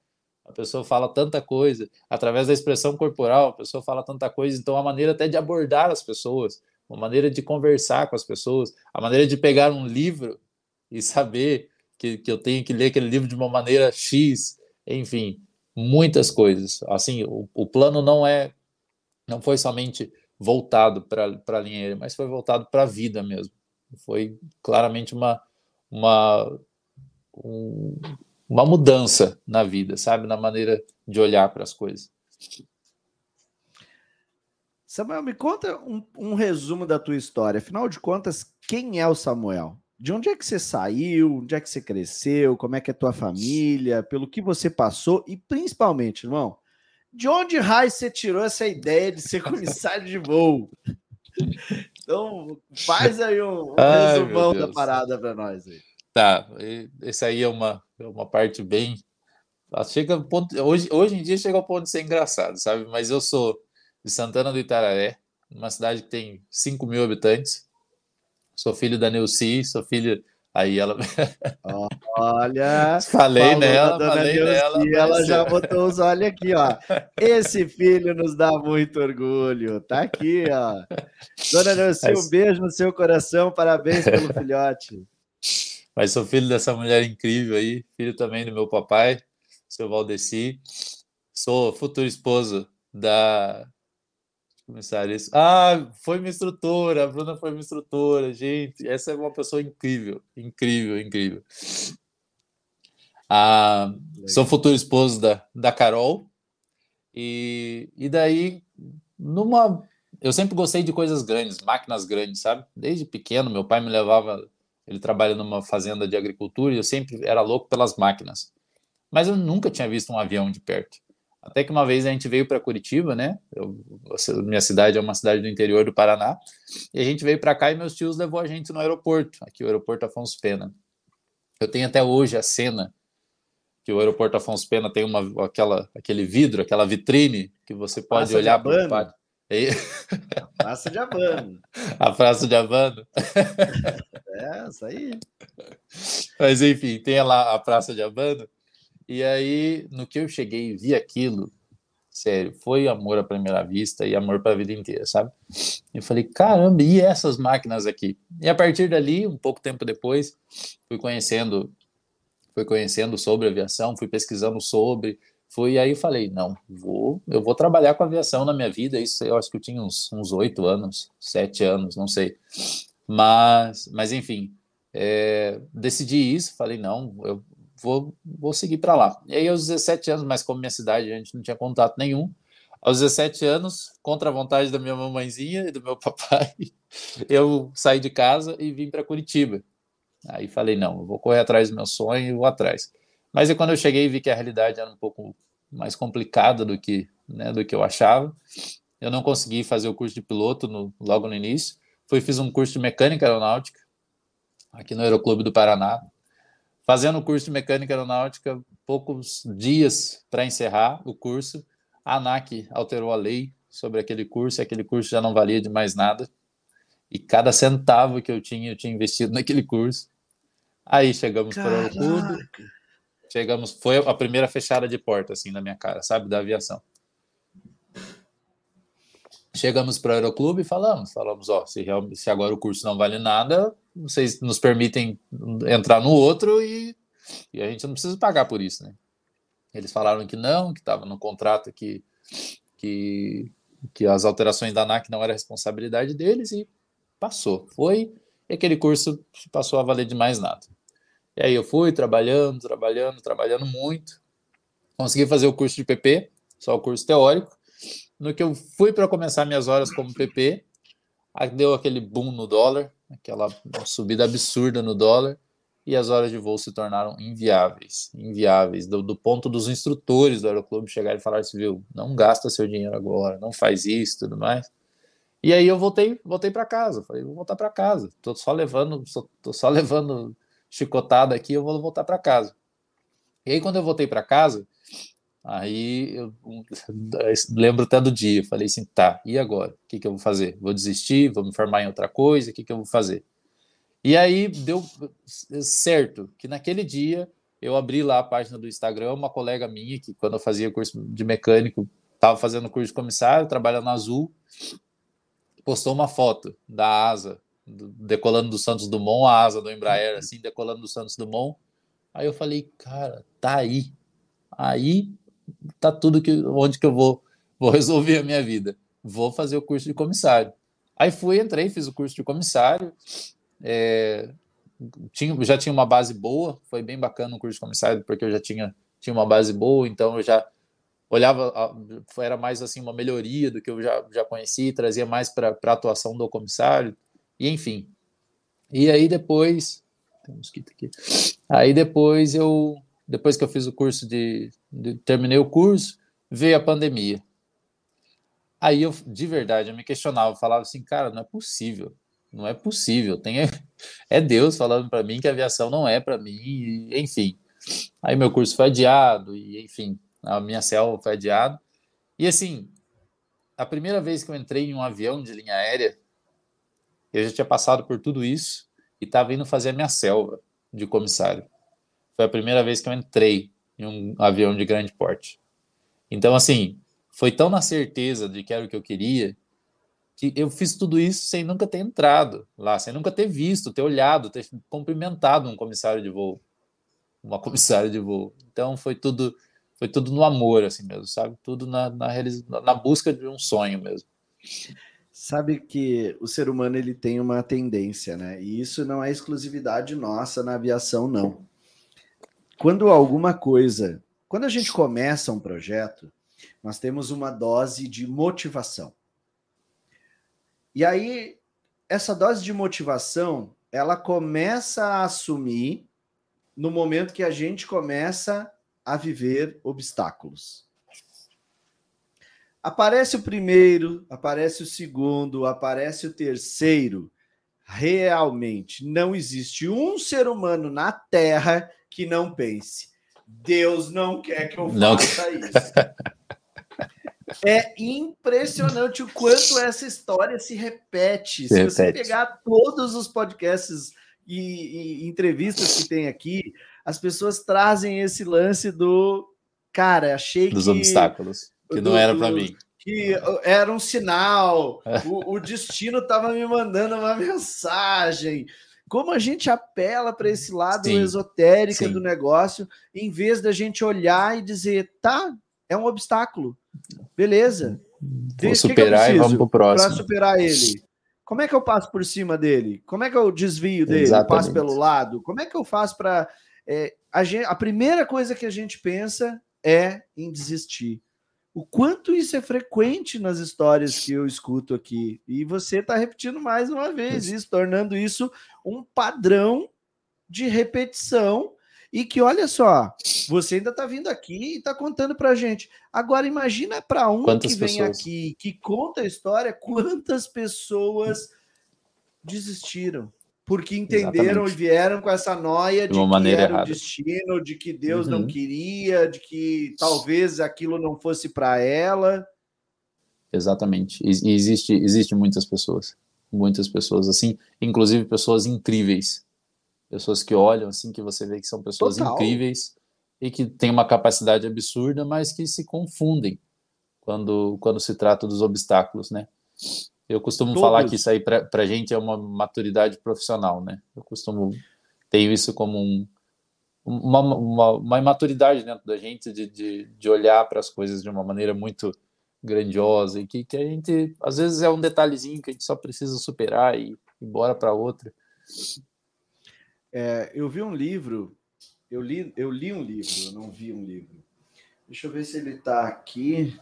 a pessoa fala tanta coisa, através da expressão corporal, a pessoa fala tanta coisa, então a maneira até de abordar as pessoas, a maneira de conversar com as pessoas, a maneira de pegar um livro e saber que, que eu tenho que ler aquele livro de uma maneira X, enfim, muitas coisas. Assim, o, o plano não é, não foi somente voltado para a linha, mas foi voltado para a vida mesmo. Foi claramente uma, uma um, uma mudança na vida, sabe? Na maneira de olhar para as coisas. Samuel, me conta um, um, resumo da tua história. Afinal de contas, quem é o Samuel? De onde é que você saiu? Onde é que você cresceu? Como é que é a tua família? Pelo que você passou? E principalmente, irmão, de onde raio você tirou essa ideia de ser *laughs* comissário de voo? Então, faz aí um, um Ai, resumão da parada para nós aí. Tá, esse aí é uma, é uma parte bem. Chega ponto, hoje, hoje em dia chega ao ponto de ser engraçado, sabe? Mas eu sou de Santana do Itararé, uma cidade que tem 5 mil habitantes. Sou filho da Neuci, sou filho. Aí ela. *laughs* Olha. falei nela, falei Neuci, nela. E ela já botou os olhos aqui, ó. Esse filho nos dá muito orgulho. Tá aqui, ó. Dona Neuci, *laughs* um beijo no seu coração, parabéns pelo filhote. Mas sou filho dessa mulher incrível aí, filho também do meu papai, seu Valdeci. Sou futuro esposo da comissária. Ah, foi minha instrutora, a Bruna foi minha instrutora, gente. Essa é uma pessoa incrível, incrível, incrível. Ah, sou futuro esposo da, da Carol. E, e daí, numa. Eu sempre gostei de coisas grandes, máquinas grandes, sabe? Desde pequeno, meu pai me levava ele trabalha numa fazenda de agricultura e eu sempre era louco pelas máquinas. Mas eu nunca tinha visto um avião de perto. Até que uma vez a gente veio para Curitiba, né? Eu, minha cidade é uma cidade do interior do Paraná. E a gente veio para cá e meus tios levou a gente no aeroporto, aqui o aeroporto Afonso Pena. Eu tenho até hoje a cena que o aeroporto Afonso Pena tem uma aquela aquele vidro, aquela vitrine que você pode olhar para o pátio. E... Praça de Havana. *laughs* A Praça de Havana. *laughs* É, isso aí. Mas enfim, tem lá a Praça de Havana. E aí, no que eu cheguei e vi aquilo, sério, foi amor à primeira vista e amor para a vida inteira, sabe? Eu falei, caramba, e essas máquinas aqui? E a partir dali, um pouco tempo depois, fui conhecendo, fui conhecendo sobre aviação, fui pesquisando sobre, foi aí falei, não, vou, eu vou trabalhar com aviação na minha vida. Isso eu acho que eu tinha uns oito anos, sete anos, não sei. Mas, mas enfim, é, decidi isso. Falei, não, eu vou, vou seguir para lá. E aí, aos 17 anos, mas como minha cidade a gente não tinha contato nenhum, aos 17 anos, contra a vontade da minha mamãezinha e do meu *laughs* papai, eu saí de casa e vim para Curitiba. Aí falei, não, eu vou correr atrás do meu sonho e vou atrás. Mas e quando eu cheguei vi que a realidade era um pouco mais complicada do que, né, do que eu achava, eu não consegui fazer o curso de piloto no, logo no início. Fui fiz um curso de mecânica aeronáutica aqui no Aeroclube do Paraná. Fazendo o curso de mecânica aeronáutica, poucos dias para encerrar o curso, a ANAC alterou a lei sobre aquele curso, e aquele curso já não valia de mais nada. E cada centavo que eu tinha, eu tinha investido *laughs* naquele curso. Aí chegamos para o Aeroclube Chegamos, foi a primeira fechada de porta, assim, na minha cara, sabe, da aviação. Chegamos para o Aeroclube e falamos, falamos, ó, se, se agora o curso não vale nada, vocês nos permitem entrar no outro e, e a gente não precisa pagar por isso, né? Eles falaram que não, que estava no contrato que, que, que as alterações da ANAC não era responsabilidade deles e passou. Foi, e aquele curso passou a valer de mais nada. E aí eu fui trabalhando, trabalhando, trabalhando muito. Consegui fazer o curso de PP, só o curso teórico. No que eu fui para começar minhas horas como PP, deu aquele boom no dólar, aquela subida absurda no dólar, e as horas de voo se tornaram inviáveis, inviáveis, do, do ponto dos instrutores do aeroclube chegarem e falar assim, viu, não gasta seu dinheiro agora, não faz isso, tudo mais. E aí eu voltei, voltei para casa, falei, vou voltar para casa, tô só levando, só, tô só levando chicotada aqui, eu vou voltar para casa. E aí, quando eu voltei para casa, aí eu *laughs* lembro até do dia, falei assim, tá, e agora? O que, que eu vou fazer? Vou desistir? Vou me formar em outra coisa? O que, que eu vou fazer? E aí deu certo que naquele dia eu abri lá a página do Instagram, uma colega minha que quando eu fazia curso de mecânico, estava fazendo curso de comissário, trabalhando na Azul, postou uma foto da asa decolando do Santos Dumont, a asa do Embraer assim, decolando do Santos Dumont. Aí eu falei, cara, tá aí. Aí tá tudo que onde que eu vou vou *laughs* resolver a minha vida. Vou fazer o curso de comissário. Aí fui, entrei, fiz o curso de comissário. É, tinha, já tinha uma base boa, foi bem bacana o curso de comissário, porque eu já tinha, tinha uma base boa, então eu já olhava, era mais assim uma melhoria do que eu já, já conhecia, trazia mais para a atuação do comissário, e enfim. E aí depois, tem um mosquito aqui. Aí depois eu, depois que eu fiz o curso de, de terminei o curso, veio a pandemia. Aí eu, de verdade, eu me questionava, falava assim, cara, não é possível, não é possível, tem é Deus falando para mim que a aviação não é para mim, enfim. Aí meu curso foi adiado e enfim, a minha célula foi adiado. E assim, a primeira vez que eu entrei em um avião de linha aérea, eu já tinha passado por tudo isso e estava indo fazer a minha selva de comissário. Foi a primeira vez que eu entrei em um avião de grande porte. Então, assim, foi tão na certeza de que era o que eu queria que eu fiz tudo isso sem nunca ter entrado lá, sem nunca ter visto, ter olhado, ter cumprimentado um comissário de voo, uma comissária de voo. Então foi tudo, foi tudo no amor, assim mesmo, sabe? Tudo na, na, na busca de um sonho mesmo. Sabe que o ser humano ele tem uma tendência, né? E isso não é exclusividade nossa na aviação, não. Quando alguma coisa, quando a gente começa um projeto, nós temos uma dose de motivação. E aí, essa dose de motivação, ela começa a assumir no momento que a gente começa a viver obstáculos. Aparece o primeiro, aparece o segundo, aparece o terceiro. Realmente não existe um ser humano na Terra que não pense. Deus não quer que eu faça não. isso. É impressionante o quanto essa história se repete. Se, repete. você pegar todos os podcasts e, e, entrevistas que tem aqui, as pessoas trazem esse lance do cara, achei dos que. Dos obstáculos, que do, não era para mim. Que era um sinal, o, o destino estava me mandando uma mensagem como a gente apela para esse lado sim, esotérico sim. do negócio, em vez da gente olhar e dizer, tá, é um obstáculo. Beleza. Vou superar que que e vamos pro próximo. Para superar ele. Como é que eu passo por cima dele? Como é que eu desvio dele? Exatamente. Passo pelo lado? Como é que eu faço para. É, a, a primeira coisa que a gente pensa é em desistir. O quanto isso é frequente nas histórias que eu escuto aqui. E você está repetindo mais uma vez isso, tornando isso um padrão de repetição e que, olha só, você ainda está vindo aqui e está contando para gente. Agora, imagina para um quantas que vem pessoas? aqui, que conta a história, quantas pessoas desistiram. Porque entenderam Exatamente. e vieram com essa noia de, de que era errada. o destino, de que Deus uhum. não queria, de que talvez aquilo não fosse para ela. Exatamente. E existe, existe muitas pessoas, muitas pessoas assim, inclusive pessoas incríveis pessoas que olham assim, que você vê que são pessoas Total. incríveis e que têm uma capacidade absurda, mas que se confundem quando, quando se trata dos obstáculos, né? Eu costumo Todos. falar que isso aí para a gente é uma maturidade profissional, né? Eu costumo tenho isso como um, uma, uma, uma imaturidade dentro da gente de, de, de olhar para as coisas de uma maneira muito grandiosa e que, que a gente às vezes é um detalhezinho que a gente só precisa superar e ir embora para outra. É, eu vi um livro, eu li, eu li um livro, eu não vi um livro. Deixa eu ver se ele está aqui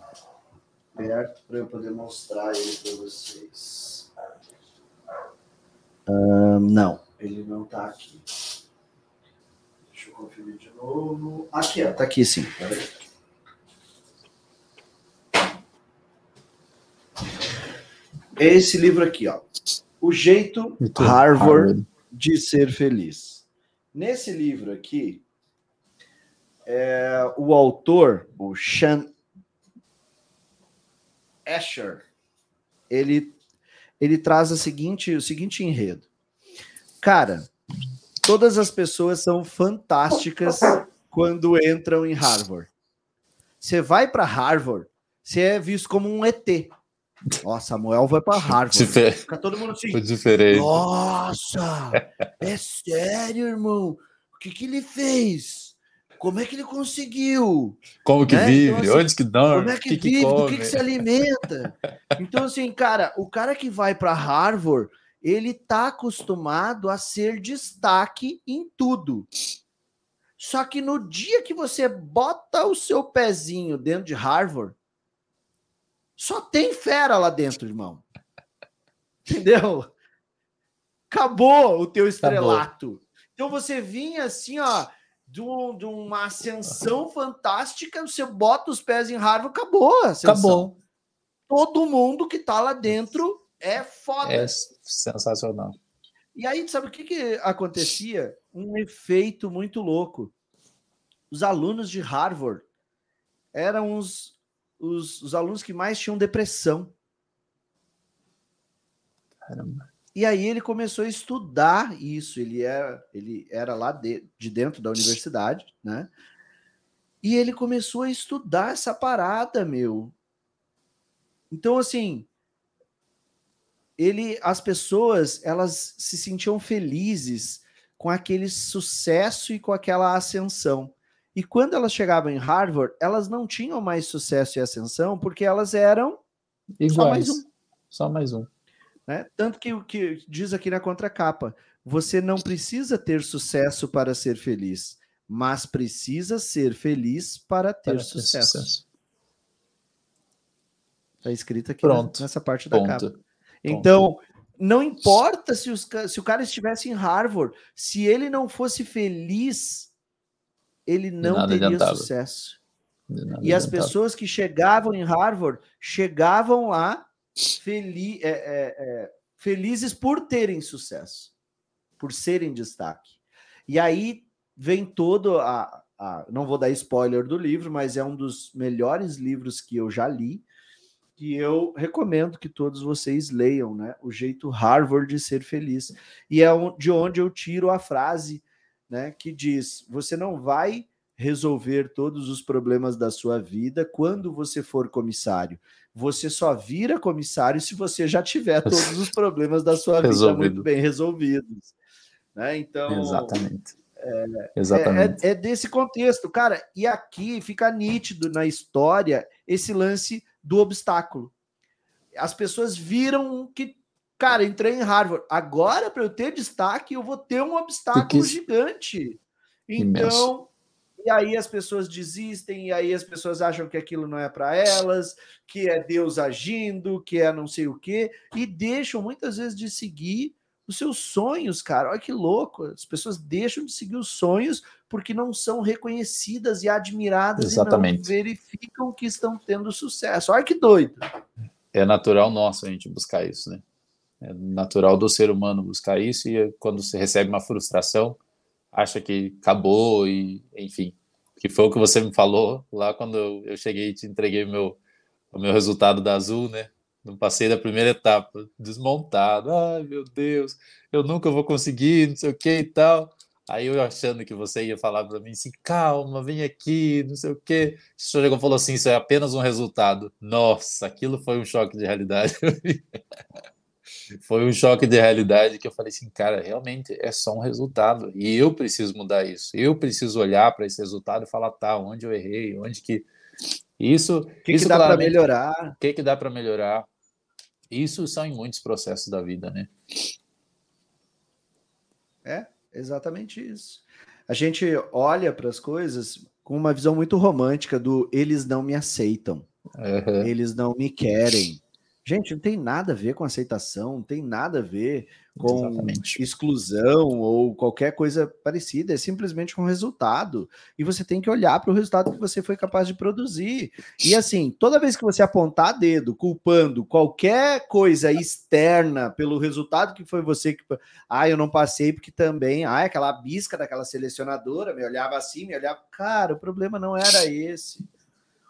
perto para eu poder mostrar ele para vocês. Uh, não, ele não está aqui. Deixa eu conferir de novo. Aqui, ó, tá aqui sim. Peraí. Esse livro aqui, ó. O jeito Harvard, Harvard de ser feliz. Nesse livro aqui, é, o autor, o Sean Asher, ele, ele traz a seguinte, o seguinte enredo. Cara, todas as pessoas são fantásticas quando entram em Harvard. Você vai para Harvard, você é visto como um ET. Ó, Samuel vai para Harvard. Difer... Fica todo mundo assim. Foi diferente. Nossa, é sério, irmão? O que, que ele fez? Como é que ele conseguiu? Como que Né? vive? Então, assim, Onde que dorme? Como é que, que que vive? Do come? que, que se alimenta? Então, assim, cara, o cara que vai para Harvard, ele tá acostumado a ser destaque em tudo. Só que no dia que você bota o seu pezinho dentro de Harvard, só tem fera lá dentro, irmão. Entendeu? Acabou o teu estrelato. Então você vinha assim, ó, de, um- de uma ascensão fantástica, você bota os pés em Harvard, acabou a ascensão. Acabou. Todo mundo que tá lá dentro é foda. É sensacional. E aí, sabe o que, que acontecia? Um efeito muito louco. Os alunos de Harvard eram os, os, os alunos que mais tinham depressão. Caramba. E aí ele começou a estudar isso. Ele era, ele era lá de, de dentro da universidade, né? E ele começou a estudar essa parada, meu. Então, assim, ele, as pessoas, elas se sentiam felizes com aquele sucesso e com aquela ascensão. E quando elas chegavam em Harvard, elas não tinham mais sucesso e ascensão porque elas eram Iguais. só mais um. Só mais um. Né? Tanto que o que diz aqui na contracapa, você não precisa ter sucesso para ser feliz, mas precisa ser feliz para ter Para ter sucesso. Está escrito aqui Pronto. nessa parte da capa. Ponto. Então, não importa se, os se o cara estivesse em Harvard, se ele não fosse feliz, ele não teria adiantava. sucesso. E as adiantava. pessoas que chegavam em Harvard chegavam lá feli- é, é, é, felizes por terem sucesso, por serem destaque. E aí vem todo a, a- Não vou dar spoiler do livro, mas é um dos melhores livros que eu já li. Que eu recomendo que todos vocês leiam, né? O jeito Harvard de ser feliz. E é de onde eu tiro a frase, né? Que diz: você não vai resolver todos os problemas da sua vida quando você for comissário. Você só vira comissário se você já tiver *laughs* todos os problemas da sua vida Resolvido. muito bem resolvidos. Né? Então, Exatamente. é, Exatamente. é- é desse contexto, cara. E aqui fica nítido na história esse lance do obstáculo. As pessoas viram que, cara, entrei em Harvard. Agora, para eu ter destaque, eu vou ter um obstáculo Porque- gigante. Imenso. E aí as pessoas desistem, e aí as pessoas acham que aquilo não é para elas, que é Deus agindo, que é não sei o quê, e deixam muitas vezes de seguir os seus sonhos, cara. Olha que louco. As pessoas deixam de seguir os sonhos porque não são reconhecidas e admiradas e Exatamente. não verificam que estão tendo sucesso. Olha que doido. É natural nosso a gente buscar isso, né? É natural do ser humano buscar isso e quando você recebe uma frustração, acha que acabou e, enfim, que foi o que você me falou lá quando eu, cheguei e te entreguei o meu, o meu resultado da Azul, né? Não passei da primeira etapa, desmontado. Ai, meu Deus, eu nunca vou conseguir, não sei o que e tal. Aí eu achando que você ia falar para mim assim, calma, vem aqui, não sei o quê. Você chegou e falou assim, isso é apenas um resultado. Nossa, aquilo foi um choque de realidade. *laughs* foi um choque de realidade que eu falei assim, cara, realmente é só um resultado e eu preciso mudar isso. Eu preciso olhar para esse resultado e falar, tá, onde eu errei, onde que isso, que, isso que dá para melhorar? o que, que dá para melhorar? Isso são em muitos processos da vida, né? É, exatamente isso. A gente olha para as coisas com uma visão muito romântica do eles não me aceitam, Aham. eles não me querem. Gente, não tem nada a ver com aceitação, não tem nada a ver com Exatamente. exclusão ou qualquer coisa parecida, é simplesmente um resultado. E você tem que olhar para o resultado que você foi capaz de produzir. E assim, toda vez que você apontar dedo culpando qualquer coisa externa pelo resultado que foi você que. Ah, eu não passei porque também. Ah, aquela bisca daquela selecionadora me olhava assim, me olhava. Cara, o problema não era esse.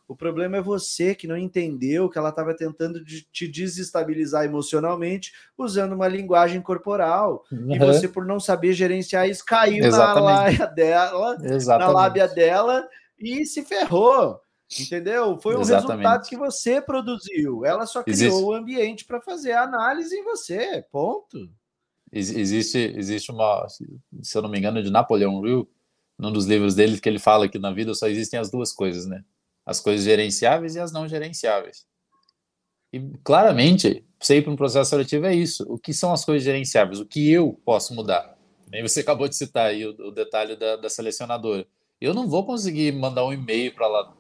O problema é você que não entendeu que ela estava tentando de te desestabilizar emocionalmente usando uma linguagem corporal. Uhum. E você, por não saber gerenciar isso, caiu Exatamente. na lábia dela, Exatamente. na lábia dela e se ferrou. Entendeu? Foi um Exatamente. resultado que você produziu. Ela só criou existe... o ambiente para fazer a análise em você. Ponto. Existe, existe uma, se eu não me engano, de Napoleão Hill, num dos livros dele, que ele fala que na vida só existem as duas coisas, né? As coisas gerenciáveis e as não gerenciáveis. E claramente, sei para um processo seletivo é isso. O que são as coisas gerenciáveis? O que eu posso mudar? Nem você *laughs* acabou de citar aí o, o detalhe da, da, selecionadora. Eu não vou conseguir mandar um e-mail para lá,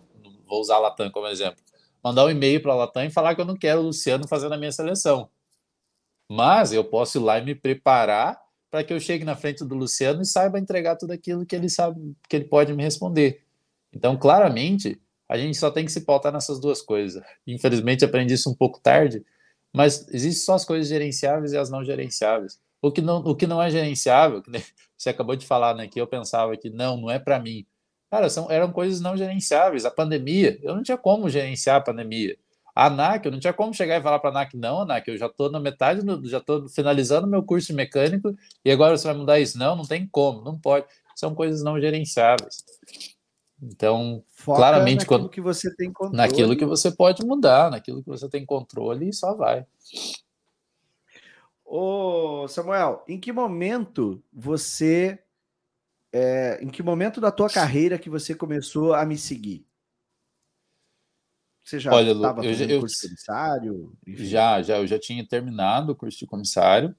vou usar a Latam como exemplo, mandar um e-mail para a Latam e falar que eu não quero o Luciano fazendo a minha seleção. Mas eu posso ir lá e me preparar para que eu chegue na frente do Luciano e saiba entregar tudo aquilo que ele sabe que ele pode me responder. Então, claramente, a gente só tem que se pautar nessas duas coisas. Infelizmente, aprendi isso um pouco tarde, mas existem só as coisas gerenciáveis e as não gerenciáveis. O que não, o que não é gerenciável, que *laughs* você acabou de falar, né, que eu pensava que não, não é para mim. Cara, são, eram coisas não gerenciáveis. A pandemia, eu não tinha como gerenciar a pandemia. A ANAC, eu não tinha como chegar e falar para a ANAC, não, ANAC, eu já estou na metade, já estou finalizando meu curso de mecânico e agora você vai mudar isso. Não, não tem como, não pode. São coisas não gerenciáveis. Então, Foca claramente naquilo quando, que você tem controle. Naquilo que você pode mudar, naquilo que você tem controle e só vai. Ô, Samuel, em que momento você é, em que momento da tua carreira que você começou a me seguir? Você já estava fazendo eu, curso de comissário? Enfim. Já, já, eu já tinha terminado o curso de comissário.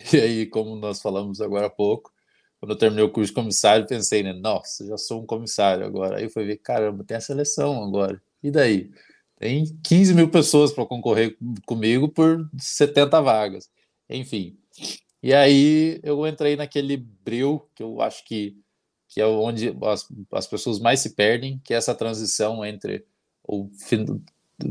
*laughs* E aí, como nós falamos agora há pouco, quando eu terminei o curso de comissário, pensei, né? Nossa, já sou um comissário agora. Aí fui ver, caramba, tem a seleção agora. E daí? Tem 15 mil pessoas para concorrer comigo por 70 vagas. Enfim. E aí eu entrei naquele bril que eu acho que, que é onde as, as pessoas mais se perdem, que é essa transição entre o,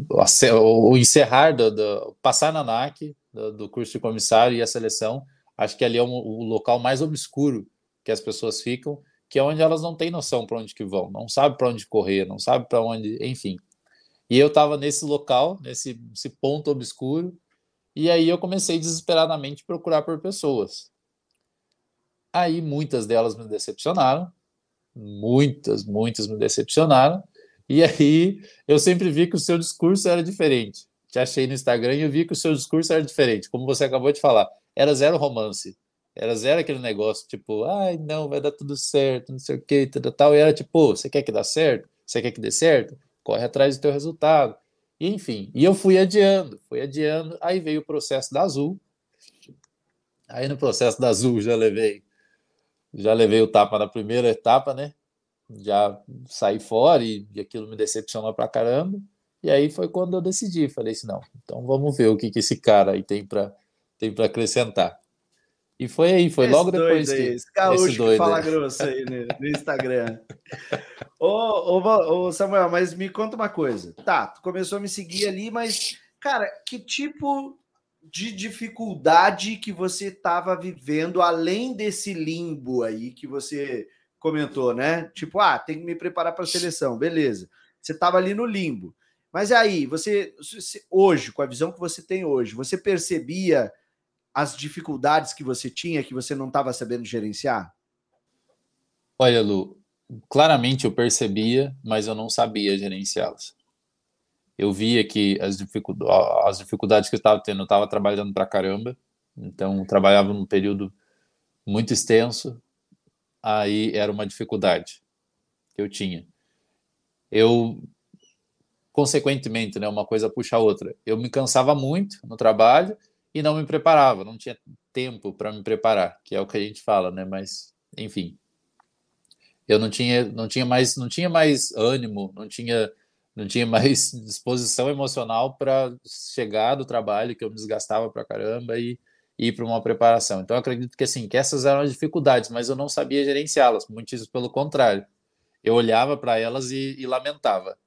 o, o encerrar, do, do, passar na NAC, do, do, curso de comissário e a seleção. Acho que ali é um, o local mais obscuro que as pessoas ficam, que é onde elas não têm noção para onde que vão, não sabe para onde correr, não sabe para onde, enfim. E eu estava nesse local, nesse, ponto obscuro, e aí eu comecei desesperadamente a procurar por pessoas. Aí muitas delas me decepcionaram, muitas, muitas me decepcionaram, e *laughs* aí eu sempre vi que o seu discurso era diferente. Te achei no Instagram e eu vi que o seu discurso era diferente, como você acabou de falar. Era zero romance. Era zero aquele negócio, tipo, ai, não, vai dar tudo certo, não sei o que, tudo tal. E era tipo, você quer que dê certo? Você quer que dê certo? Corre atrás do teu resultado. E, enfim, e eu fui adiando, fui adiando. Aí veio o processo da Azul. Aí no processo da Azul já levei, já levei o tapa na primeira etapa, né? Já saí fora e, e aquilo me decepcionou pra caramba. E aí foi quando eu decidi, falei assim, não, então vamos ver o que, que esse cara aí tem para tem para acrescentar. E foi aí, foi esse logo depois aí, que... Esse gaúcho esse que fala grosso aí no, no Instagram. ô, ô, ô, Samuel, mas me conta uma coisa. Tá, tu começou a me seguir ali, mas, cara, que tipo de dificuldade que você estava vivendo além desse limbo aí que você comentou, né? Tipo, ah, tem que me preparar para a seleção, beleza. Você estava ali no limbo. Mas aí, você hoje, com a visão que você tem hoje, você percebia as dificuldades que você tinha que você não estava sabendo gerenciar? Olha, Lu, claramente eu percebia, mas eu não sabia gerenciá-las. Eu via que as, dificuldades, as dificuldades que eu estava tendo, eu estava trabalhando para caramba, então trabalhava num período muito extenso, aí era uma dificuldade que eu tinha. Eu, consequentemente, né, uma coisa puxa a outra. Eu me cansava muito no trabalho e não me preparava, não tinha tempo para me preparar, que é o que a gente fala, né? Mas, enfim, eu não tinha, não tinha mais, não tinha mais ânimo, não tinha, não tinha mais *laughs* disposição emocional para chegar do trabalho que eu me desgastava para caramba e, e ir para uma preparação. Então, acredito que assim, que essas eram as dificuldades, mas eu não sabia gerenciá-las, muitíssimo pelo contrário. Eu olhava para elas e, e lamentava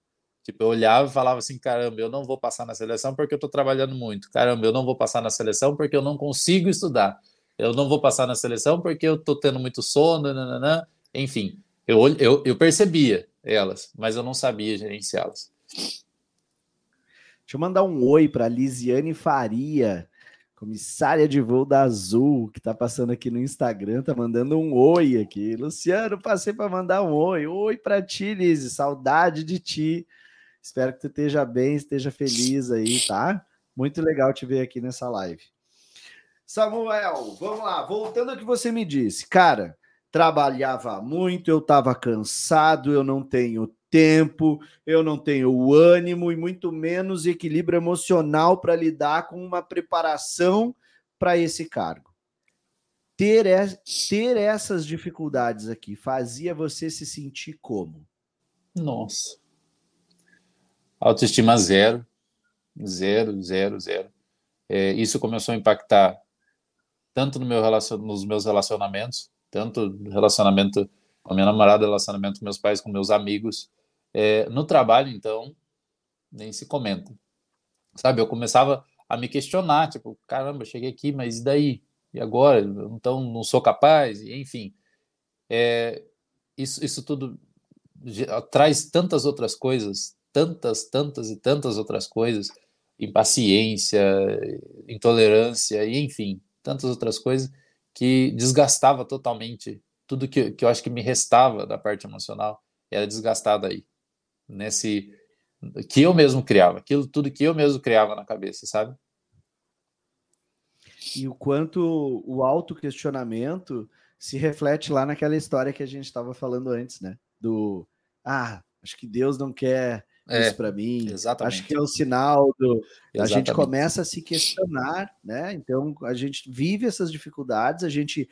Tipo, eu olhava e falava assim: caramba, eu não vou passar na seleção porque eu estou trabalhando muito. Caramba, eu não vou passar na seleção porque eu não consigo estudar. Eu não vou passar na seleção porque eu estou tendo muito sono, nananã. enfim. Eu, eu, eu percebia, elas, mas eu não sabia gerenciá-las. Deixa eu mandar um oi para Lisiane Faria, comissária de voo da Azul, que está passando aqui no Instagram, tá mandando um oi aqui. Luciano, passei para mandar um oi. Oi para ti, Lise, saudade de ti. Espero que tu esteja bem, esteja feliz aí, tá? Muito legal te ver aqui nessa live. Samuel, vamos lá, voltando ao que você me disse. Cara, trabalhava muito, eu estava cansado, eu não tenho tempo, eu não tenho ânimo e muito menos equilíbrio emocional para lidar com uma preparação para esse cargo. Ter, ter essas dificuldades aqui fazia você se sentir como? Nossa. Autoestima zero, zero, zero, zero. É, isso começou a impactar tanto no meu relacion, nos meus relacionamentos, tanto relacionamento com a minha namorada, relacionamento com meus pais, com meus amigos, é, no trabalho, então, nem se comenta. Sabe, eu começava a me questionar, tipo, caramba, cheguei aqui, mas e daí? E agora? Então, não sou capaz? Enfim, é, isso, isso tudo traz tantas outras coisas, tantas, tantas e tantas outras coisas, impaciência, intolerância, e enfim, tantas outras coisas, que desgastava totalmente tudo que, que eu acho que me restava da parte emocional, era desgastado aí nesse que eu mesmo criava, aquilo tudo que eu mesmo criava na cabeça, sabe? E o quanto o autoquestionamento se reflete lá naquela história que a gente estava falando antes, né? Do ah, acho que Deus não quer é, isso para mim. Exatamente. Acho que é o sinal do a gente começa a se questionar, né? Então a gente vive essas dificuldades, a gente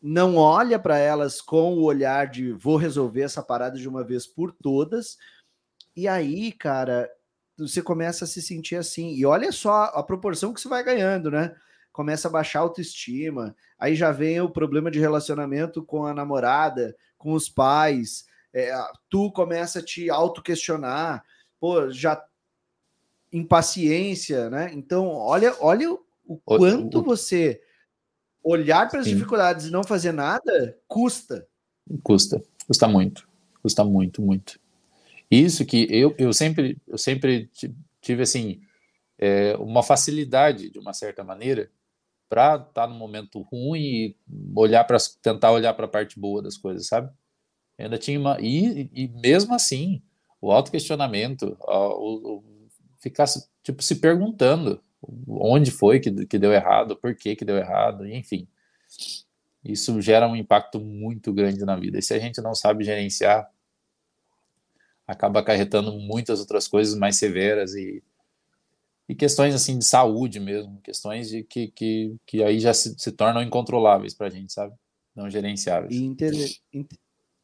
não olha para elas com o olhar de vou resolver essa parada de uma vez por todas. E aí, cara, você começa a se sentir assim. E olha só a proporção que você vai ganhando, né? Começa a baixar a autoestima. Aí já vem o problema de relacionamento com a namorada, com os pais. É, tu começa a te auto-questionar. Pô, já impaciência, né? Então, olha, olha o quanto você olhar para as dificuldades e não fazer nada custa. Custa, custa muito, custa muito, muito. Isso que eu, eu sempre eu sempre tive assim é, uma facilidade de uma certa maneira para estar tá no momento ruim e olhar para tentar olhar para a parte boa das coisas, sabe? Ainda tinha uma e, e mesmo assim o autoquestionamento, o, o, ficar tipo se perguntando onde foi que, que deu errado, por que que deu errado, enfim. Isso gera um impacto muito grande na vida. E se a gente não sabe gerenciar, acaba acarretando muitas outras coisas mais severas e, e questões assim de saúde mesmo, questões de que, que, que aí já se, se tornam incontroláveis para a gente, sabe? Não gerenciáveis. Inter...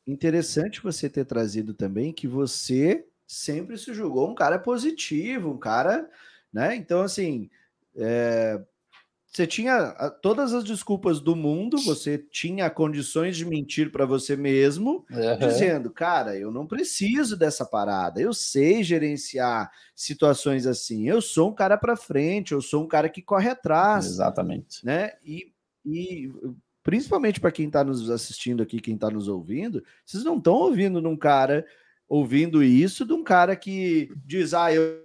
interessante você ter trazido também que você sempre se julgou um cara positivo, um cara né? Então, assim, é, você tinha todas as desculpas do mundo, você tinha condições de mentir para você mesmo, uhum. dizendo, cara, eu não preciso dessa parada, eu sei gerenciar situações assim, eu sou um cara para frente, eu sou um cara que corre atrás. Exatamente. Né? E, e principalmente para quem está nos assistindo aqui, quem está nos ouvindo, vocês não estão ouvindo num cara ouvindo isso de um cara que diz, ah, eu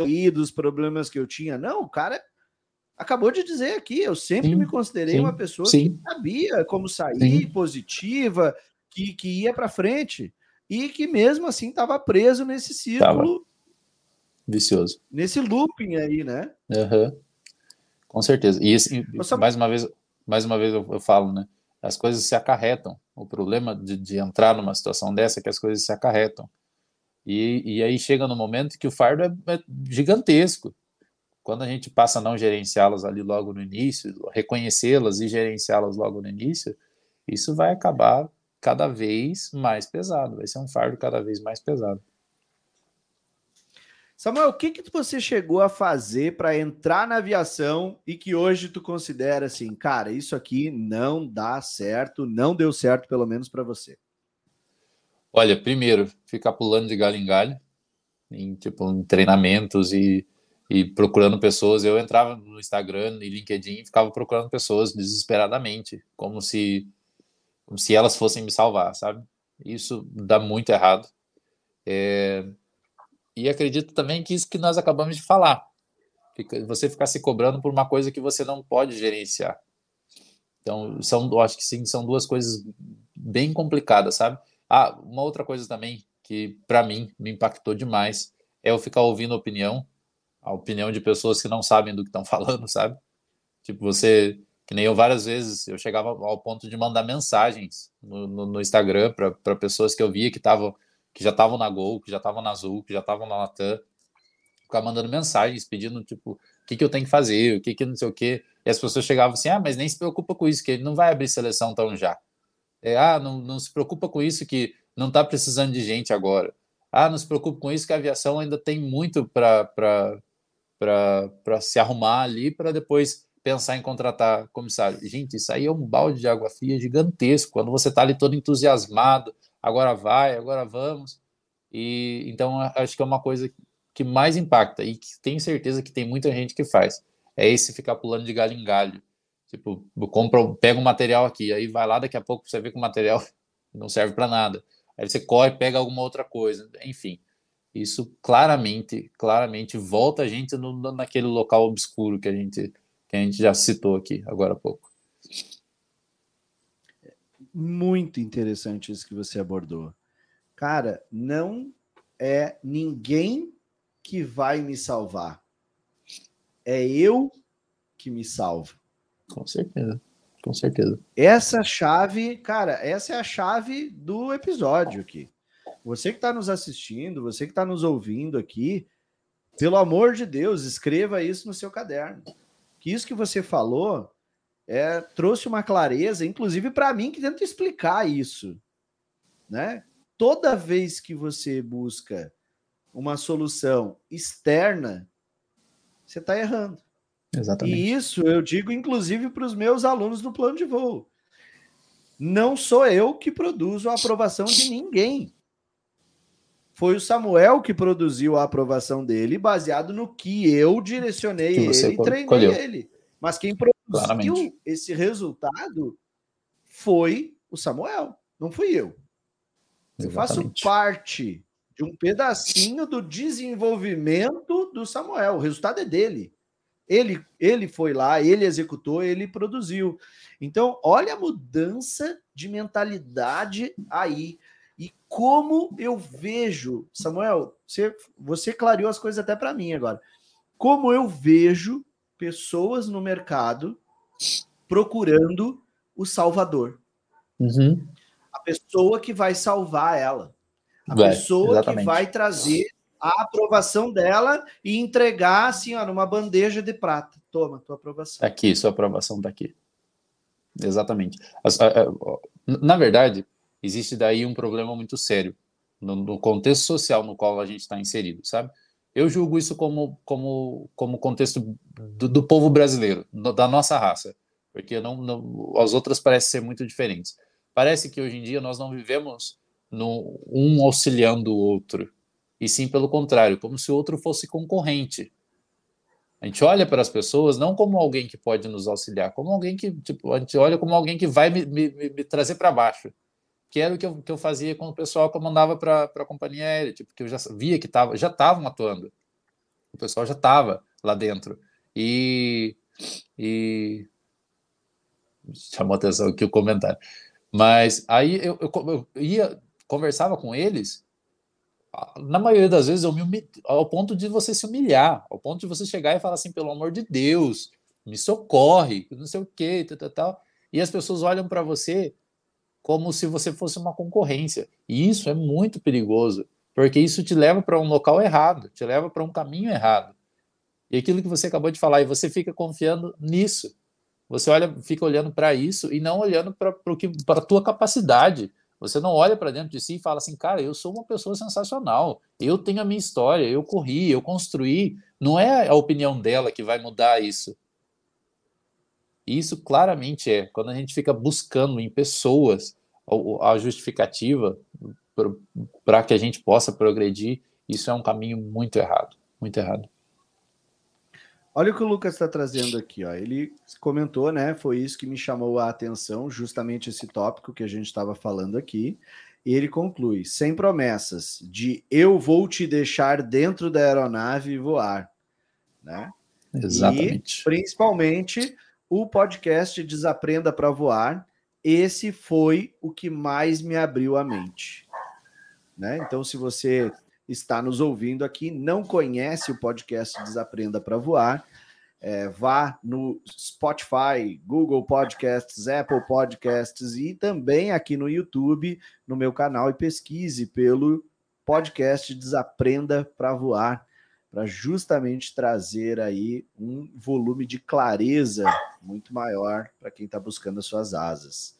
e dos problemas que eu tinha. Não, o cara acabou de dizer aqui, eu sempre sim, me considerei sim, uma pessoa sim. que sabia como sair, positiva, que, que ia para frente e que mesmo assim estava preso nesse círculo tava. vicioso, nesse looping aí, né? Uhum. Com certeza. E esse, mais uma vez, mais uma vez eu, eu, falo, né? As coisas se acarretam. O problema de, de entrar numa situação dessa é que as coisas se acarretam. E, e aí chega no momento que o fardo é, é gigantesco. Quando a gente passa a não gerenciá-las ali logo no início, reconhecê-las e gerenciá-las logo no início, isso vai acabar cada vez mais pesado, vai ser um fardo cada vez mais pesado. Samuel, o que que você chegou a fazer para entrar na aviação e que hoje tu considera assim, cara, isso aqui não dá certo, não deu certo pelo menos para você? Olha, primeiro, ficar pulando de galho em galho, em, tipo, em treinamentos e, e procurando pessoas. Eu entrava no Instagram e LinkedIn e ficava procurando pessoas desesperadamente, como se, como se elas fossem me salvar, sabe? Isso dá muito errado. É, e acredito também que isso que nós acabamos de falar, você ficar se cobrando por uma coisa que você não pode gerenciar. Então, são, acho que sim, são duas coisas bem complicadas, sabe? Ah, uma outra coisa também que para mim me impactou demais é eu ficar ouvindo opinião, a opinião de pessoas que não sabem do que estão *laughs* falando, sabe? Tipo, você, que nem eu várias vezes, eu chegava ao ponto de mandar mensagens no, no, no Instagram para pessoas que eu via que estavam que já estavam na Gol, que já estavam na Azul, que já estavam na Latam, ficar mandando mensagens pedindo, tipo, o que, que eu tenho que fazer, o que, que não sei o quê. E as pessoas chegavam assim, ah, mas nem se preocupa com isso, que ele não vai abrir seleção tão já. É, ah, não, não se preocupa com isso, que não está precisando de gente agora. Ah, não se preocupe com isso, que a aviação ainda tem muito para se arrumar ali para depois pensar em contratar comissário. Gente, isso aí é um balde de água fria gigantesco. Quando você está ali todo entusiasmado, agora vai, agora vamos. E então acho que é uma coisa que mais impacta e que tenho certeza que tem muita gente que faz. É esse ficar pulando de galho em galho. Tipo, compra, pega um material aqui, aí vai lá, daqui a pouco você vê que o material *laughs* não serve para nada. Aí você corre, pega alguma outra coisa. Enfim, isso claramente, claramente volta a gente no, naquele local obscuro que a gente que a gente já citou aqui agora há pouco. Muito interessante isso que você abordou. Cara, não é ninguém que vai me salvar. É eu que me salvo. Com certeza. Com certeza. Essa chave, cara, essa é a chave do episódio aqui. Você que está nos assistindo, você que está nos ouvindo aqui, pelo amor de Deus, escreva isso no seu caderno. Que isso que você falou é, trouxe uma clareza, inclusive para mim, que tento explicar isso. Né? Toda vez que você busca uma solução externa, você está errando. Exatamente. E isso eu digo, inclusive, para os meus alunos do plano de voo. Não sou eu que produzo a aprovação de ninguém. Foi o Samuel que produziu a aprovação dele, baseado no que eu direcionei que ele e treinei colheu. ele. Mas quem produziu Claramente. esse resultado foi o Samuel, não fui eu. Eu faço parte de um pedacinho do desenvolvimento do Samuel. O resultado é dele. Ele, ele foi lá, ele executou, ele produziu. Então, olha a mudança de mentalidade aí. E como eu vejo, Samuel, você, você clareou as coisas até para mim agora. Como eu vejo pessoas no mercado procurando o salvador. Uhum. A pessoa que vai salvar ela. A vai, pessoa exatamente. que vai trazer a aprovação dela e entregar assim, ó, numa bandeja de prata. Toma, tua aprovação. Aqui, sua aprovação está aqui. Exatamente. Na verdade, existe daí um problema muito sério no, contexto social no qual a gente está inserido, sabe? Eu julgo isso como, como, como contexto do, do povo brasileiro, da nossa raça, porque não, não, as outras parecem ser muito diferentes. Parece que hoje em dia nós não vivemos no, um auxiliando o outro, e sim pelo contrário, como se o outro fosse concorrente. A gente olha para as pessoas não como alguém que pode nos auxiliar, como alguém que, tipo, a gente olha como alguém que vai me, me, me trazer para baixo que era o que eu, que eu fazia com o pessoal que eu mandava para a companhia aérea, tipo, que eu já via que tava, já estavam atuando. O pessoal já estava lá dentro. E, e chamou atenção aqui o comentário. Mas aí eu, eu, eu, ia, conversava com eles, na maioria das vezes eu me ao ponto de você se humilhar, ao ponto de você chegar e falar assim, pelo amor de Deus, me socorre, não sei o que, tal, tal, tal. E as pessoas olham para você como se você fosse uma concorrência. E isso é muito perigoso, porque isso te leva para um local errado, te leva para um caminho errado. E aquilo que você acabou de falar, e você fica confiando nisso. Você olha, fica olhando para isso e não olhando para a tua capacidade. Você não olha para dentro de si e fala assim, cara, eu sou uma pessoa sensacional, eu tenho a minha história, eu corri, eu construí. Não é a opinião dela que vai mudar isso. Isso claramente é. Quando a gente fica buscando em pessoas a justificativa para que a gente possa progredir, isso é um caminho muito errado, muito errado. Olha o que o Lucas está trazendo aqui, ó. Ele comentou, né? Foi isso que me chamou a atenção, justamente esse tópico que a gente estava falando aqui. E ele conclui: sem promessas de eu vou te deixar dentro da aeronave e voar. Né? Exatamente. E, principalmente, o podcast Desaprenda para Voar. Esse foi o que mais me abriu a mente. Né? Então, se você está nos ouvindo aqui, não conhece o podcast Desaprenda para Voar, é, vá no Spotify, Google Podcasts, Apple Podcasts e também aqui no YouTube, no meu canal, e pesquise pelo podcast Desaprenda para Voar, para justamente trazer aí um volume de clareza muito maior para quem está buscando as suas asas.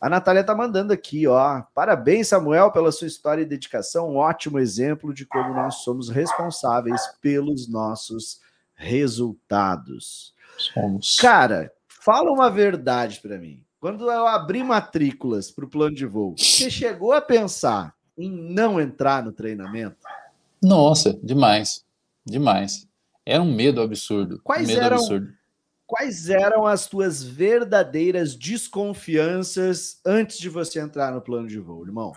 A Natália tá mandando aqui, ó. Parabéns, Samuel, pela sua história e dedicação. Um ótimo exemplo de como nós somos responsáveis pelos nossos resultados. Somos. Cara, fala uma verdade para mim. Quando eu abri matrículas para o plano de voo, você chegou a pensar em não entrar no treinamento? Nossa, demais. Demais. Era um medo absurdo. Quais um medo eram absurdo quais eram as tuas verdadeiras desconfianças antes de você entrar no plano de voo, irmão?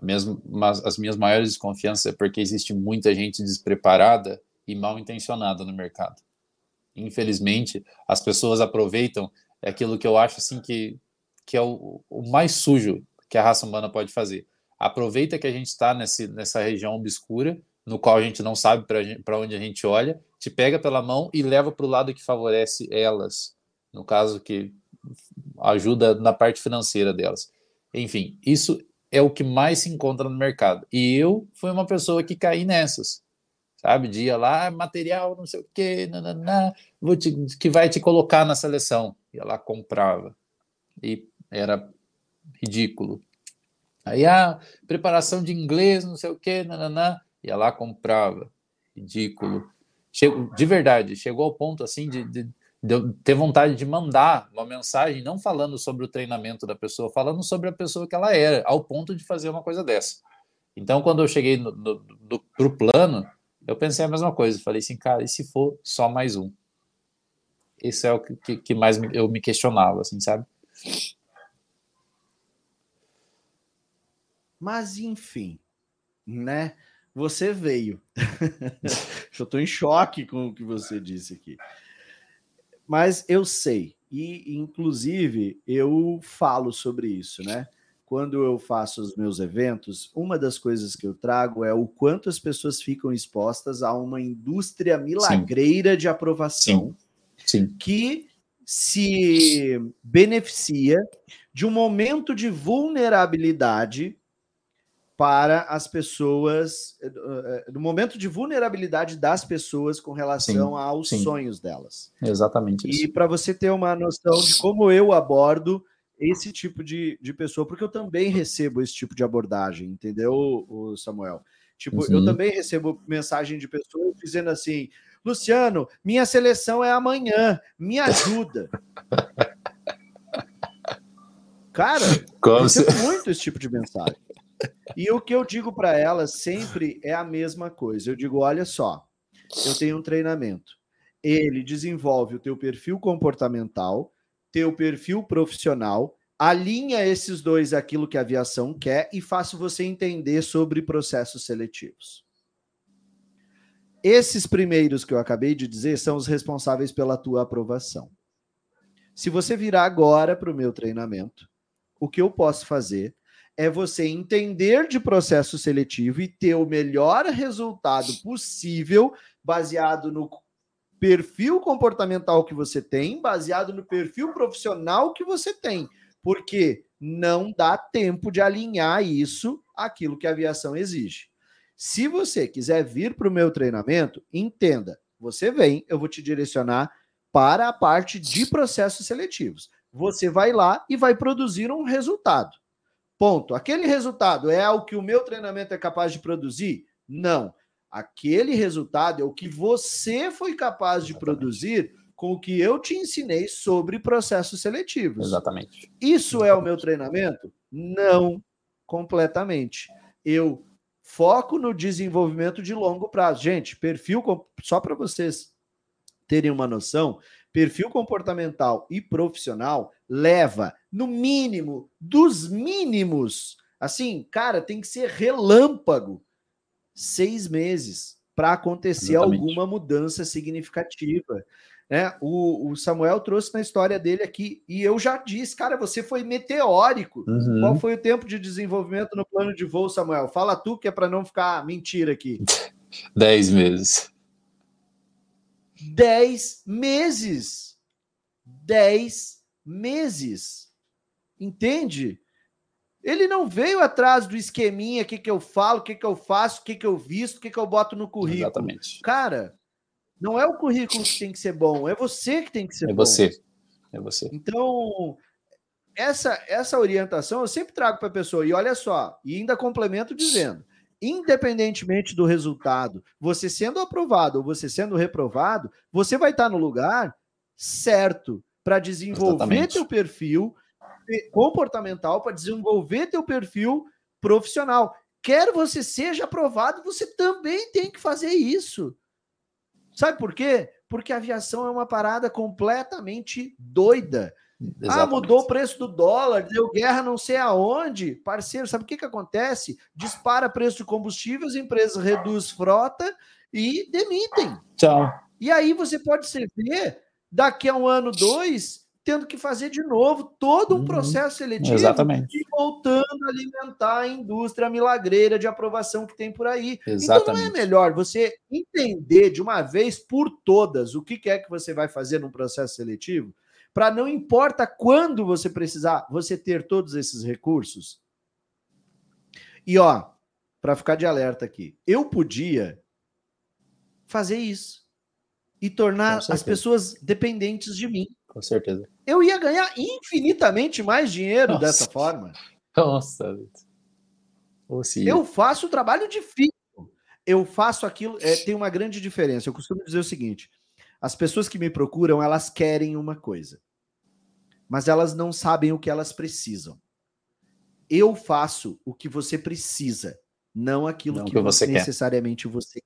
Mesmo, mas as minhas maiores desconfianças é porque existe muita gente despreparada e mal intencionada no mercado. Infelizmente, as pessoas aproveitam aquilo que eu acho assim que, que é o, o mais sujo que a raça humana pode fazer. Aproveita que a gente está nessa região obscura no qual a gente não sabe para onde a gente olha, te pega pela mão e leva para o lado que favorece elas, no caso que ajuda na parte financeira delas. Enfim, isso é o que mais se encontra no mercado. E eu fui uma pessoa que caí nessas, sabe? Dia lá, ah, material, não sei o quê, nanana, vou te, que vai te colocar na seleção. Ia lá, comprava. E era ridículo. Aí, a ah, preparação de inglês, não sei o quê, nanana ia lá, comprava. Ridículo. De verdade, chegou ao ponto assim de, de, de ter vontade de mandar uma mensagem, não falando sobre o treinamento da pessoa, falando sobre a pessoa que ela era, ao ponto de fazer uma coisa dessa. Então, quando eu cheguei no, no, no, pro plano, eu pensei a mesma coisa. Falei assim, cara, e se for só mais um? Esse é o que, que mais eu me questionava, assim, sabe? Mas, enfim, né? Você veio. *laughs* eu estou em choque com o que você disse aqui. Mas eu sei, e inclusive eu falo sobre isso, né? Quando eu faço os meus eventos, uma das coisas que eu trago é o quanto as pessoas ficam expostas a uma indústria milagreira Sim. de aprovação Sim. Sim. que se beneficia de um momento de vulnerabilidade para as pessoas, eh, eh, no momento de vulnerabilidade das pessoas com relação sim, aos sim. sonhos delas. Exatamente isso. E para você ter uma noção de como eu abordo esse tipo de, de pessoa, porque eu também recebo esse tipo de abordagem, entendeu, Samuel? Tipo, uhum. eu também recebo mensagem de pessoas dizendo assim: Luciano, minha seleção é amanhã, me ajuda. *laughs* Cara, eu recebo muito esse tipo de mensagem. E o que eu digo para elas sempre é a mesma coisa. Eu digo: olha só, eu tenho um treinamento. Ele desenvolve o teu perfil comportamental, teu perfil profissional, alinha esses dois aquilo que a aviação quer e faço você entender sobre processos seletivos. Esses primeiros que eu acabei de dizer são os responsáveis pela tua aprovação. Se você virar agora para o meu treinamento, o que eu posso fazer é você entender de processo seletivo e ter o melhor resultado possível baseado no perfil comportamental que você tem, baseado no perfil profissional que você tem, porque não dá tempo de alinhar isso àquilo que a aviação exige. Se você quiser vir para o meu treinamento, entenda, você vem, eu vou te direcionar para a parte de processos seletivos. Você vai lá e vai produzir um resultado. Ponto. Aquele resultado é o que o meu treinamento é capaz de produzir? Não. Aquele resultado é o que você foi capaz de produzir com o que eu te ensinei sobre processos seletivos. Exatamente. Isso é o meu treinamento? Não, completamente. Eu foco no desenvolvimento de longo prazo. Gente, perfil, só para vocês terem uma noção, perfil comportamental e profissional leva, no mínimo, dos mínimos, Assim, cara, tem que ser relâmpago. Seis meses para acontecer Exatamente. alguma mudança significativa. Né? O, o, Samuel trouxe na história dele aqui, e eu já disse, cara, você foi meteórico. Uhum. Qual foi o tempo de desenvolvimento no plano de voo, Samuel? Fala tu, que é para não ficar mentira aqui. *laughs* Dez meses. Dez meses. Dez meses. Entende? Ele não veio atrás do esqueminha, o que, que eu falo, o que, que eu faço, o que, que eu visto, o que, que eu boto no currículo. Exatamente. Cara, não é o currículo que tem que ser bom, é você que tem que ser é bom. É você. É você. Então, essa, essa orientação eu sempre trago para a pessoa. E olha só, e ainda complemento dizendo: independentemente do resultado, você sendo aprovado ou você sendo reprovado, você vai estar no lugar certo para desenvolver Exatamente. teu perfil comportamental, para desenvolver teu perfil profissional. Quer você seja aprovado, você também tem que fazer isso. Sabe por quê? Porque a aviação é uma parada completamente doida. Exatamente. Ah, mudou o preço do dólar, deu guerra não sei aonde. Parceiro, sabe o que, que acontece? Dispara preço de combustível, as empresas reduzem frota e demitem. Tchau. E aí você pode se ver daqui a um ano, dois, tendo que fazer de novo todo um uhum. processo seletivo Exatamente. e voltando a alimentar a indústria milagreira de aprovação que tem por aí. Exatamente. Então não é melhor você entender de uma vez por todas o que é que você vai fazer num processo seletivo, para não importa quando você precisar, você ter todos esses recursos. E ó, para ficar de alerta aqui, eu podia fazer isso e tornar as pessoas dependentes de mim com certeza. Eu ia ganhar infinitamente mais dinheiro Nossa. dessa forma. Nossa, eu faço o trabalho difícil. Eu faço aquilo. É, tem uma grande diferença. Eu costumo dizer o seguinte: as pessoas que me procuram, elas querem uma coisa, mas elas não sabem o que elas precisam. Eu faço o que você precisa, não aquilo não que, que, você necessariamente quer. você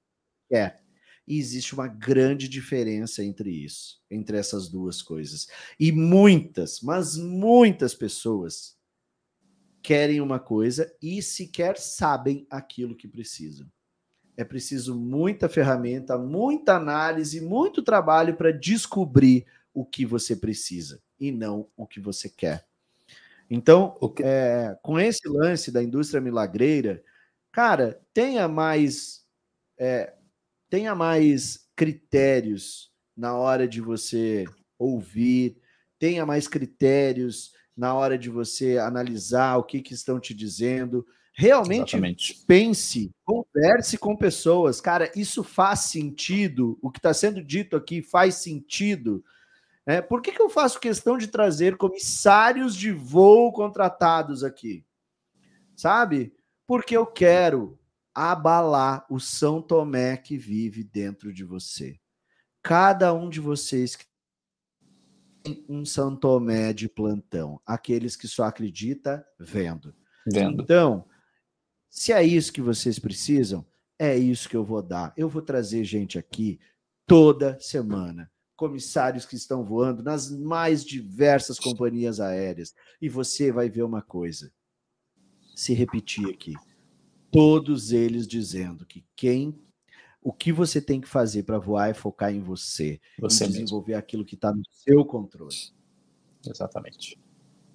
quer. E existe uma grande diferença entre isso, entre essas duas coisas. E muitas, mas muitas pessoas querem uma coisa e sequer sabem aquilo que precisam. É preciso muita ferramenta, muita análise, muito trabalho para descobrir o que você precisa e não o que você quer. Então, é, com esse lance da indústria milagreira, cara, tenha mais é, tenha mais critérios na hora de você ouvir, tenha mais critérios na hora de você analisar o que, que estão te dizendo. Realmente Exatamente. pense, converse com pessoas. Cara, isso faz sentido? O que está sendo dito aqui faz sentido? É, por que, que eu faço questão de trazer comissários de voo contratados aqui? Sabe? Porque eu quero abalar o São Tomé que vive dentro de você. Cada um de vocês que tem um São Tomé de plantão, aqueles que só acredita vendo. Vendo. Então, se é isso que vocês precisam, é isso que eu vou dar. Eu vou trazer gente aqui toda semana. Comissários que estão voando nas mais diversas companhias aéreas. E você vai ver uma coisa se repetir aqui todos eles dizendo que quem o que você tem que fazer para voar é focar em você, você em desenvolver mesmo. aquilo que está no seu controle. Exatamente.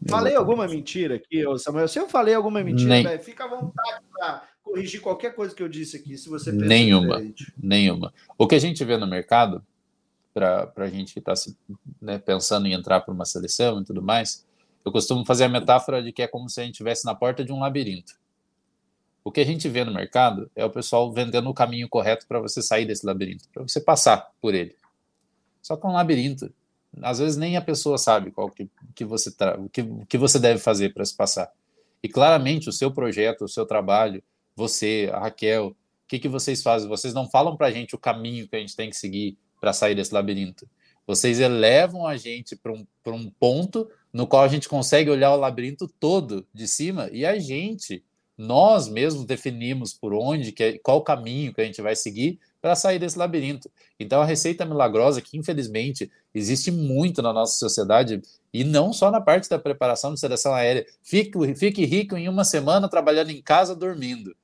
Falei Exatamente. alguma mentira aqui, Samuel? Se eu falei alguma mentira, véio, fica à vontade para corrigir qualquer coisa que eu disse aqui, se você nenhuma, diferente. nenhuma. O que a gente vê no mercado, para a gente que está né, pensando em entrar para uma seleção e tudo mais, eu costumo fazer a metáfora de que é como se a gente estivesse na porta de um labirinto. O que a gente vê no mercado é o pessoal vendendo o caminho correto para você sair desse labirinto, para você passar por ele. Só que é um labirinto. Às vezes nem a pessoa sabe qual que, que você tra... que, que você deve fazer para se passar. E claramente o seu projeto, o seu trabalho, você, a Raquel, o que, que vocês fazem? Vocês não falam para a gente o caminho que a gente tem que seguir para sair desse labirinto. Vocês elevam a gente para um, um ponto no qual a gente consegue olhar o labirinto todo de cima e a gente nós mesmos definimos por onde, que, é, qual caminho que a gente vai seguir para sair desse labirinto. Então, a receita milagrosa, que infelizmente existe muito na nossa sociedade, e não só na parte da preparação de seleção aérea, fique, fique rico em uma semana trabalhando em casa, dormindo.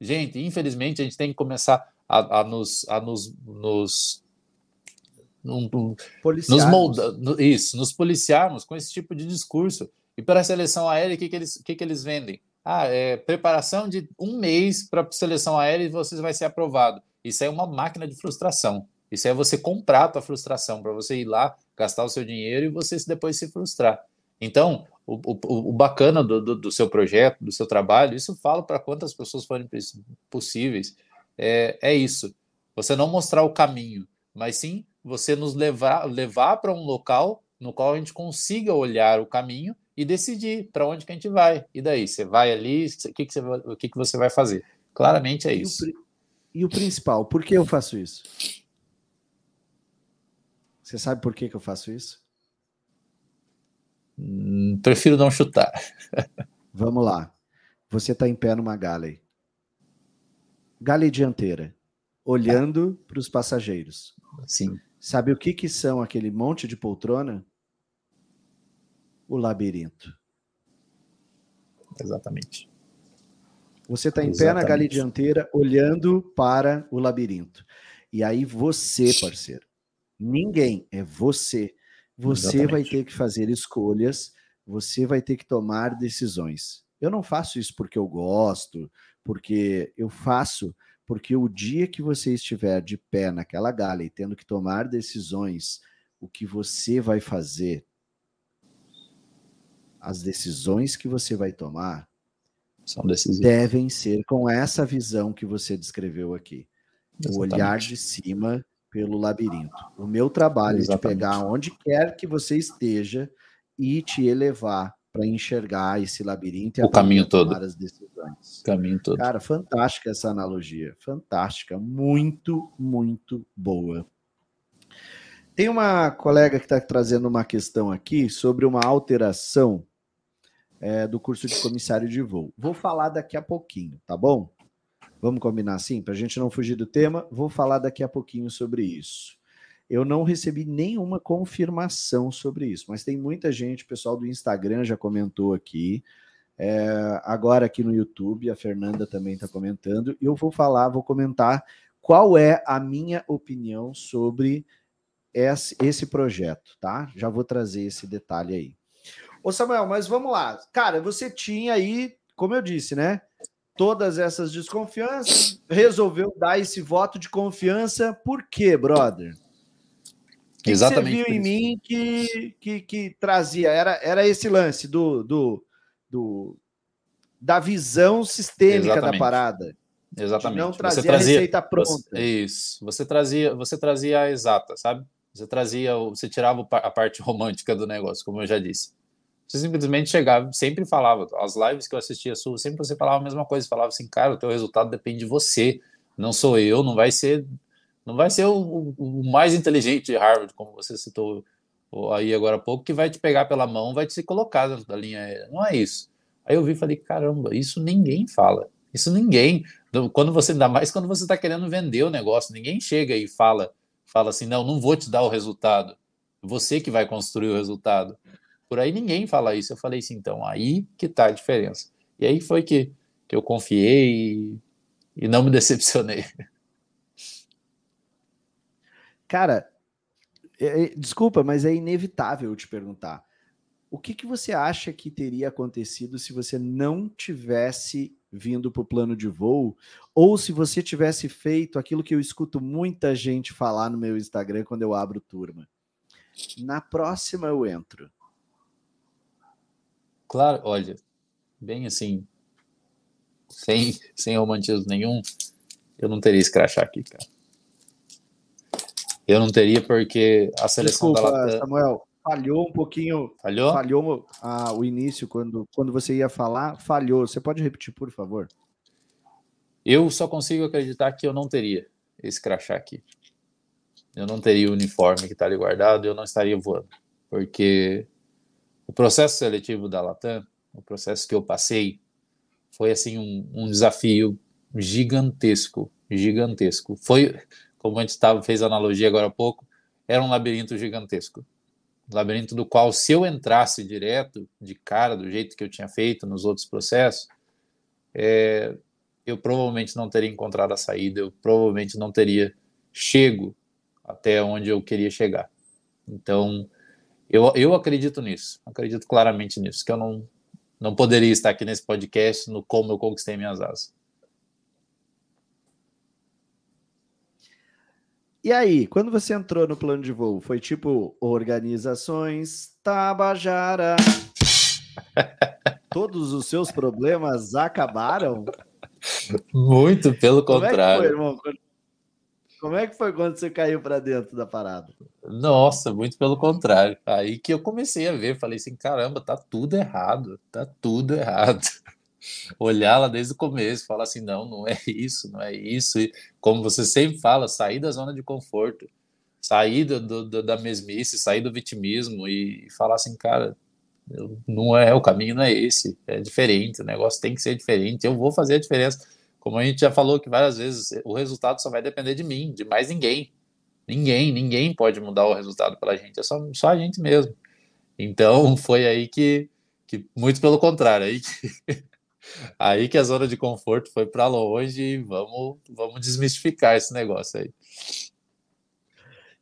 Gente, infelizmente, a gente tem que começar a, a nos, a nos, nos nos molda, isso, nos policiarmos com esse tipo de discurso. E para a seleção aérea, o que, que, eles, que, que eles vendem? Ah, é preparação de um mês para seleção aérea e você vai ser aprovado. Isso é uma máquina de frustração. Isso é você comprar a tua frustração, para você ir lá, gastar o seu dinheiro e você depois se frustrar. Então, o, o, o bacana do, do, do, seu projeto, do seu trabalho, isso fala para quantas pessoas forem possíveis, é, é isso. Você não mostrar o caminho, mas sim você nos levar, levar para um local no qual a gente consiga olhar o caminho e decidir para onde que a gente vai. E daí, você vai ali, o que, que, você, o que, que você vai fazer? Claramente é isso. E o, e o principal, por que eu faço isso? Você sabe por que, que eu faço isso? Hum, prefiro não chutar. *laughs* Vamos lá. Você está em pé numa galley. Galley dianteira, olhando para os passageiros. Sim. Sabe o que, que são aquele monte de poltrona? O labirinto. Exatamente. Você está em Exatamente. pé na galha dianteira, olhando para o labirinto. E aí você, parceiro, ninguém, é você. Você Exatamente. vai ter que fazer escolhas, você vai ter que tomar decisões. Eu não faço isso porque eu gosto, porque eu faço porque o dia que você estiver de pé naquela galha e tendo que tomar decisões, o que você vai fazer, as decisões que você vai tomar, devem ser com essa visão que você descreveu aqui. Exatamente. O olhar de cima pelo labirinto. O meu trabalho Exatamente. é de pegar onde quer que você esteja e te elevar para enxergar esse labirinto e o caminho todo. as decisões. O caminho todo. Cara, fantástica essa analogia, fantástica, muito, muito boa. Tem uma colega que está trazendo uma questão aqui sobre uma alteração é, do curso de comissário de voo. Vou falar daqui a pouquinho, tá bom? Vamos combinar assim, para a gente não fugir do tema. Vou falar daqui a pouquinho sobre isso. Eu não recebi nenhuma confirmação sobre isso, mas tem muita gente, o pessoal do Instagram já comentou aqui. É, agora aqui no YouTube, a Fernanda também está comentando. E eu vou falar, vou comentar qual é a minha opinião sobre esse, esse projeto, tá? Já vou trazer esse detalhe aí. Ô Samuel, mas vamos lá. Cara, você tinha aí, como eu disse, né? Todas essas desconfianças, resolveu dar esse voto de confiança. Por quê, brother? que Exatamente. você viu em mim que, que, que, trazia? Era, era esse lance do, do, do da visão sistêmica Exatamente. da parada. Exatamente. não trazia, você trazia a receita pronta. Você, isso. Você trazia, você trazia a exata, sabe? Você trazia, você tirava a parte *laughs* romântica do negócio, como eu já disse. Você simplesmente chegava, sempre falava, as lives que eu assistia sua, sempre você falava a mesma coisa, falava assim, cara, o teu resultado depende de você, não sou eu, não vai ser não vai ser o, o, mais inteligente de Harvard, como você citou aí agora há pouco, que vai te pegar pela mão, vai te colocar dentro da linha aérea. Não é isso. Aí eu vi e falei, caramba, isso ninguém fala. Isso ninguém. Quando você ainda mais quando você está querendo vender o negócio, ninguém chega e fala, fala assim, não, não vou te dar o resultado. Você que vai construir o resultado. Por aí ninguém fala isso. Eu falei assim, então, aí que tá a diferença. E aí foi que, que eu confiei e, e não me *laughs* decepcionei. Cara, é, é, desculpa, mas é inevitável te perguntar. O que, que você acha que teria acontecido se você não tivesse vindo para o plano de voo, ou se você tivesse feito aquilo que eu escuto muita gente falar no meu Instagram quando eu abro turma? Na próxima eu entro. Claro, olha, bem assim, sem, sem romantismo nenhum, eu não teria escrachar aqui, cara. Eu não teria, porque a seleção Desculpa, da Latam... Samuel, falhou um pouquinho. Falhou? Falhou ah, o início, quando, quando você ia falar, falhou. Você pode repetir, por favor? Eu só consigo acreditar que eu não teria esse crachá aqui. Eu não teria o uniforme que está ali guardado, eu não estaria voando. Porque o processo seletivo da Latam, o processo que eu passei, foi assim um, um desafio gigantesco, gigantesco. Foi como a gente tava, fez analogia agora há pouco, era um labirinto gigantesco. Labirinto do qual, se eu entrasse direto, de cara, do jeito que eu tinha feito nos outros processos, é, eu provavelmente não teria encontrado a saída, eu provavelmente não teria chego até onde eu queria chegar. Então, eu, eu acredito nisso, acredito claramente nisso, que eu não, não poderia estar aqui nesse podcast no como eu conquistei minhas asas. E aí, quando você entrou no plano de voo, foi tipo organizações Tabajara? *laughs* Todos os seus problemas acabaram? Muito pelo Como contrário. É foi, irmão? Como é que foi quando você caiu para dentro da parada? Nossa, muito pelo contrário. Aí que eu comecei a ver, falei assim, caramba, tá tudo errado, tá tudo errado *laughs* olhar lá desde o começo, falar assim, não, não é isso, não é isso. E como você sempre fala, sair da zona de conforto, sair do, do, da mesmice, sair do vitimismo e, falar assim, cara, não é o caminho, não é esse, é diferente, o negócio tem que ser diferente, eu vou fazer a diferença. Como a gente já falou que várias vezes, o resultado só vai depender de mim, de mais ninguém. Ninguém, ninguém pode mudar o resultado pela gente, é só, só a gente mesmo. Então *laughs* foi aí que, que muito pelo contrário, aí que *laughs* Aí que a zona de conforto foi para longe e vamos, vamos desmistificar esse negócio aí.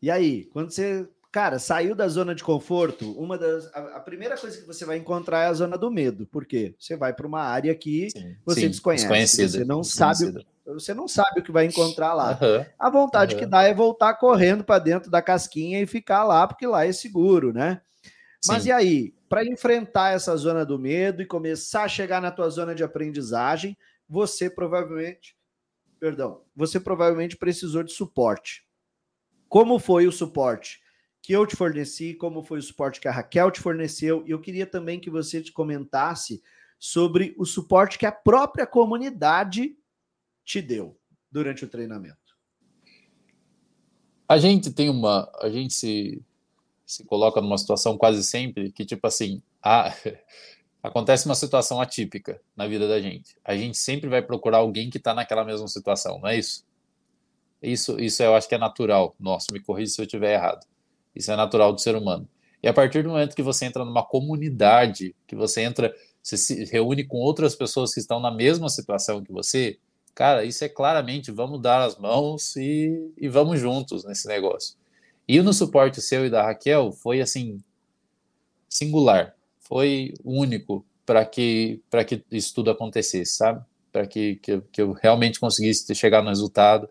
E aí, quando você, cara, saiu da zona de conforto, uma das a, a primeira coisa que você vai encontrar é a zona do medo, porque você vai para uma área que sim, você sim, desconhece, você não sabe, você não sabe o que vai encontrar lá. Uhum, a vontade uhum. que dá é voltar correndo para dentro da casquinha e ficar lá, porque lá é seguro, né? Mas Sim. e aí, para enfrentar essa zona do medo e começar a chegar na tua zona de aprendizagem, você provavelmente, perdão, você provavelmente precisou de suporte. Como foi o suporte que eu te forneci, como foi o suporte que a Raquel te forneceu, e eu queria também que você te comentasse sobre o suporte que a própria comunidade te deu durante o treinamento. A gente tem uma, a gente se se coloca numa situação quase sempre que, tipo assim, a, *laughs* acontece uma situação atípica na vida da gente. A gente sempre vai procurar alguém que está naquela mesma situação, não é isso? Isso, isso eu acho que é natural. Nossa, me corrija se eu estiver errado. Isso é natural do ser humano. E a partir do momento que você entra numa comunidade, que você entra, você se reúne com outras pessoas que estão na mesma situação que você, cara, isso é claramente vamos dar as mãos e, e vamos juntos nesse negócio. E no suporte seu e da Raquel foi assim singular, foi único para que para que isso tudo acontecesse, sabe? Para que, que, que, eu realmente conseguisse chegar no resultado.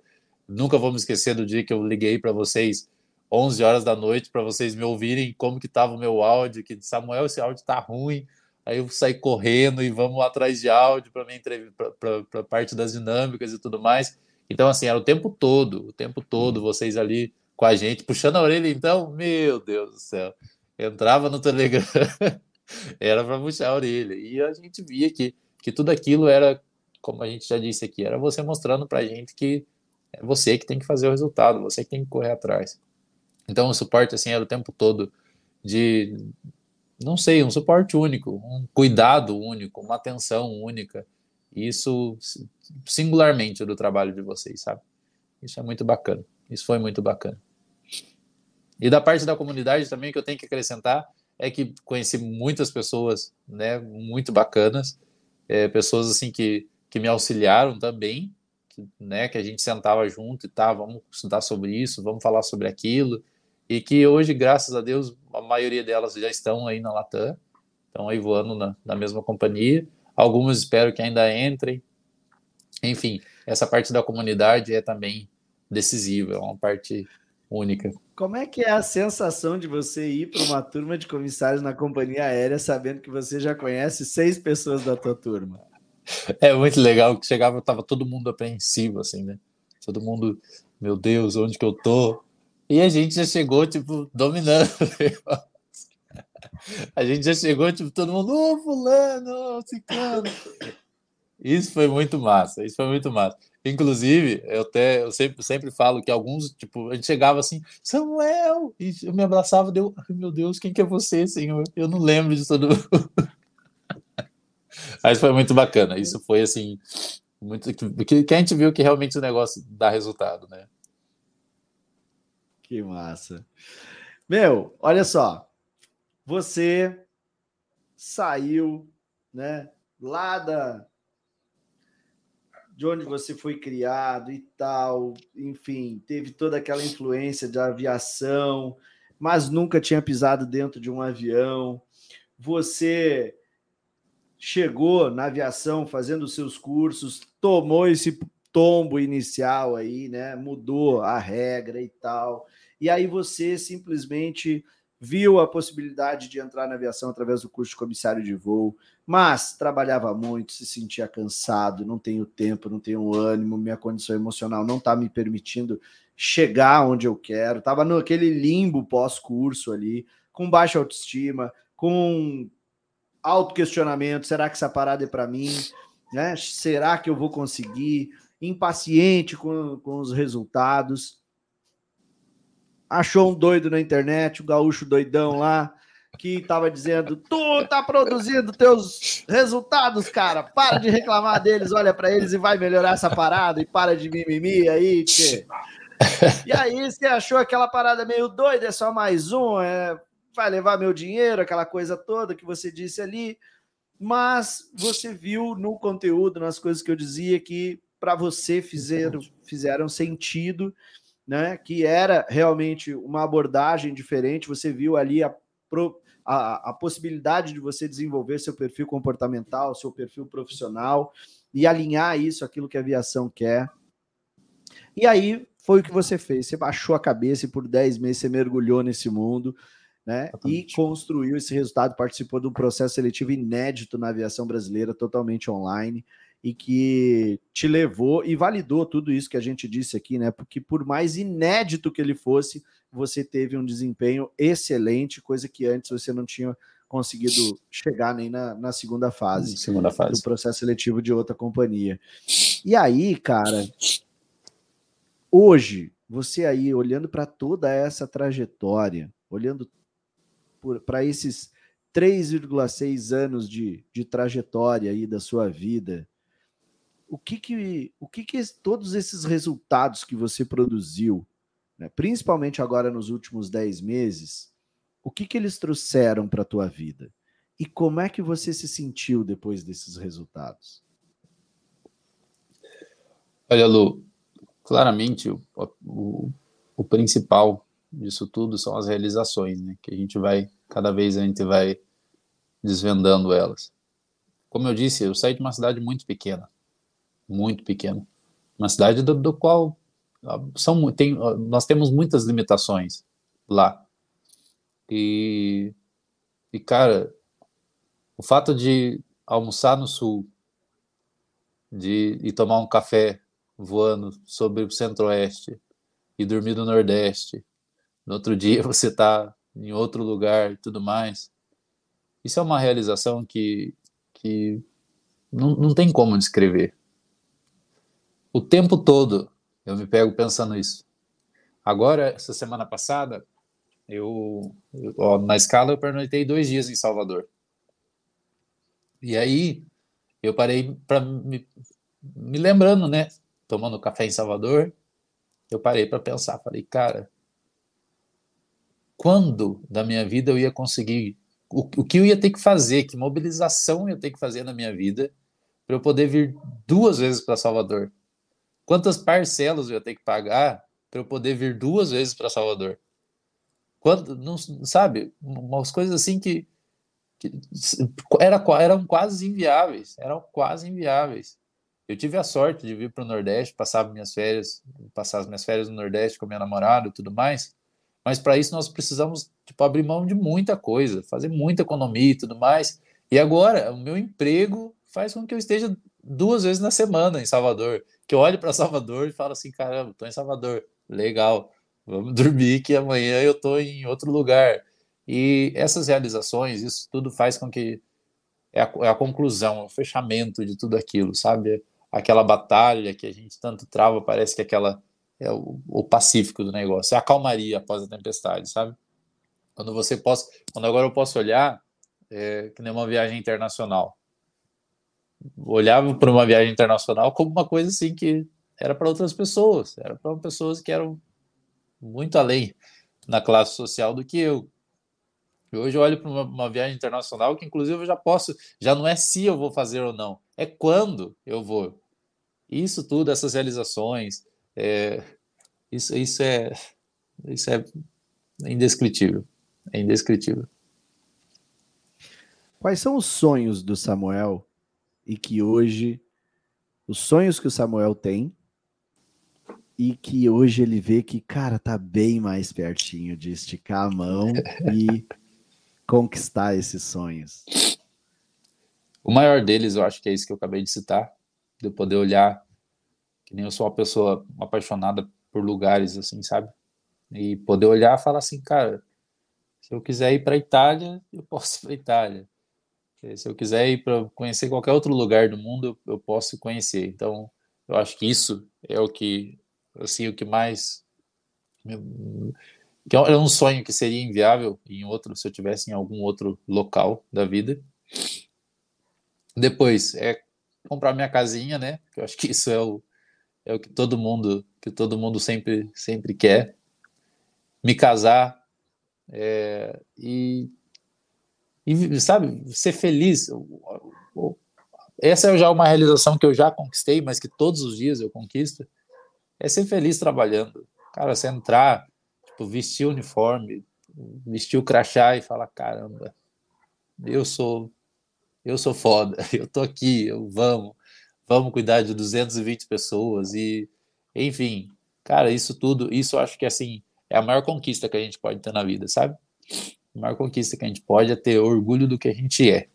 Nunca vou me esquecer do dia que eu liguei para vocês 11 horas da noite para vocês me ouvirem como que estava o meu áudio, que Samuel esse áudio está ruim. Aí eu saí correndo e vamos atrás de áudio para para parte das dinâmicas e tudo mais. Então assim, era o tempo todo, o tempo todo vocês ali com a gente, puxando a orelha, então, meu Deus do céu. Entrava no Telegram, *laughs* era para puxar a orelha. E a gente via que, que tudo aquilo era, como a gente já disse aqui, era você mostrando para a gente que é você que tem que fazer o resultado, você que tem que correr atrás. Então, o suporte, assim, era o tempo todo de, não sei, um suporte único, um cuidado único, uma atenção única. Isso, singularmente, do trabalho de vocês, sabe? Isso é muito bacana. Isso foi muito bacana. E da parte da comunidade também que eu tenho que acrescentar é que conheci muitas pessoas, né, muito bacanas, é, pessoas assim que, que me auxiliaram também, que, né, que a gente sentava junto e tá, vamos estudar sobre isso, vamos falar sobre aquilo, e que hoje, graças a Deus, a maioria delas já estão aí na Latam, estão aí voando na, na mesma companhia, algumas espero que ainda entrem, enfim, essa parte da comunidade é também decisiva, é uma parte única. Como é que é a sensação de você ir para uma turma de comissários na companhia aérea sabendo que você já conhece seis pessoas da tua turma? É muito legal que chegava, tava todo mundo apreensivo, assim, né? Todo mundo, meu Deus, onde que eu tô? E a gente já chegou, tipo, dominando. *laughs* a gente já chegou, tipo, todo mundo, ô, oh, fulano, ciclano. Isso foi muito massa, isso foi muito massa. Inclusive, eu até eu sempre, sempre falo que alguns, tipo, a gente chegava assim, Samuel, e eu me abraçava, deu, meu Deus, quem que é você, senhor? Eu não lembro de todo Mas foi muito bacana. Isso foi, assim, muito. Que, que a gente viu que realmente o negócio dá resultado, né? Que massa. Meu, olha só. Você saiu, né, lá da de onde você foi criado e tal, enfim, teve toda aquela influência da aviação, mas nunca tinha pisado dentro de um avião. Você chegou na aviação fazendo seus cursos, tomou esse tombo inicial aí, né? Mudou a regra e tal. E aí você simplesmente viu a possibilidade de entrar na aviação através do curso de comissário de voo, mas trabalhava muito, se sentia cansado, não tenho tempo, não tenho ânimo, minha condição emocional não está me permitindo chegar onde eu quero, estava naquele limbo pós-curso ali, com baixa autoestima, com auto-questionamento, será que essa parada é para mim? Né? Será que eu vou conseguir? Impaciente com, com os resultados achou um doido na internet, o um gaúcho doidão lá, que tava dizendo: Tu tá produzindo teus resultados, cara. Para de reclamar deles, olha para eles e vai melhorar essa parada e para de mimimi aí, tchê. E aí você achou aquela parada meio doida, é só mais um, é, vai levar meu dinheiro, aquela coisa toda que você disse ali. Mas você viu no conteúdo, nas coisas que eu dizia, que para você fizeram, fizeram sentido né, que era realmente uma abordagem diferente. Você viu ali a, a, a, possibilidade de você desenvolver seu perfil comportamental, seu perfil profissional e alinhar isso aquilo que a aviação quer. E aí foi o que você fez. Você baixou a cabeça e por 10 meses você mergulhou nesse mundo. Né? E construiu esse resultado, participou de um processo seletivo inédito na aviação brasileira, totalmente online e que te levou e validou tudo isso que a gente disse aqui, né? Porque por mais inédito que ele fosse, você teve um desempenho excelente, coisa que antes você não tinha conseguido chegar nem na, na segunda fase, segunda fase do processo seletivo de outra companhia. E aí, cara, hoje você aí olhando para toda essa trajetória, olhando para esses 3,6 anos de, de trajetória aí da sua vida, o que que, o que que todos esses resultados que você produziu, né, principalmente agora nos últimos 10 meses, o que que eles trouxeram para a tua vida? E como é que você se sentiu depois desses resultados? Olha, Lu, claramente o, o, o principal disso tudo são as realizações, né? Que a gente vai, cada vez a gente vai desvendando elas. Como eu disse, eu saí de uma cidade muito pequena muito pequeno. Uma cidade do, do qual ah, são, tem, ah, nós temos muitas limitações lá. E, e, cara, o fato de almoçar no sul, de ir tomar um café voando sobre o centro-oeste e dormir no nordeste, no outro *laughs* dia você está em outro lugar e tudo mais. Isso é uma realização que, que não, não tem como descrever o tempo todo eu me pego pensando isso. Agora, essa semana passada, eu, ó, na escala eu pernoitei dois dias em Salvador. E aí eu parei para me, me lembrando, né? Tomando café em Salvador, eu parei para pensar, falei, cara, quando da minha vida eu ia conseguir o, o que eu ia ter que fazer, que mobilização eu ia ter que fazer na minha vida para eu poder vir duas vezes para Salvador Quantas parcelas eu ia ter que pagar para eu poder vir duas vezes para Salvador? Quanto, não, sabe, umas coisas assim que, que era, eram quase inviáveis, eram quase inviáveis. Eu tive a sorte de vir para o Nordeste, passar minhas férias, passar as minhas férias no Nordeste com minha namorada e tudo mais. Mas para isso nós precisamos tipo, abrir mão de muita coisa, fazer muita economia e tudo mais. E agora o meu emprego faz com que eu esteja duas vezes na semana em Salvador que eu olho para Salvador e falo assim, caramba, tô em Salvador, legal, vamos *laughs* dormir que amanhã eu tô em outro lugar. E essas realizações, isso tudo faz com que é a, é a conclusão, é o fechamento de tudo aquilo, sabe? Aquela batalha que a gente tanto trava, parece que aquela é o, o pacífico do negócio, é a calmaria após a tempestade, sabe? Quando você possa, quando agora eu posso olhar, é, que nem uma viagem internacional olhava para uma viagem internacional como uma coisa assim que era para outras pessoas, era para pessoas que eram muito além na classe social do que eu. Hoje eu olho para uma, uma, viagem internacional que, inclusive, eu já posso, já não é se eu vou fazer ou não, é quando eu vou. Isso tudo, essas realizações, é, isso, isso, é, isso é indescritível. É indescritível. Quais são os sonhos do Samuel e que hoje, os sonhos que o Samuel tem e que hoje ele vê que, cara, tá bem mais pertinho de esticar a mão *laughs* e conquistar esses sonhos? O maior deles, eu acho que é isso que eu acabei de citar, de eu poder olhar que nem eu sou uma pessoa apaixonada por lugares assim, sabe? E poder olhar e falar assim, cara, se eu quiser ir para Itália, eu posso ir para Itália. Se eu quiser ir para conhecer qualquer outro lugar do mundo, eu, posso conhecer. Então, eu acho que isso é o que, assim, o que mais que é um sonho que seria inviável em outro, se eu tivesse em algum outro local da vida. Depois é comprar minha casinha, né? Que eu acho que isso é o, é o que todo mundo que todo mundo sempre sempre quer. Me casar é, e e sabe, ser feliz. Essa é já uma realização que eu já conquistei, mas que todos os dias eu conquisto. É ser feliz trabalhando. Cara, você entrar, tipo, vestir o uniforme, vestir o crachá e falar: caramba, eu sou, eu sou foda, *laughs* eu tô aqui, eu vamos, vamos cuidar de 220 pessoas e, enfim, cara, isso tudo, isso acho que assim é a maior conquista que a gente pode ter na vida, sabe? A maior conquista que a gente pode é ter orgulho do que a gente é.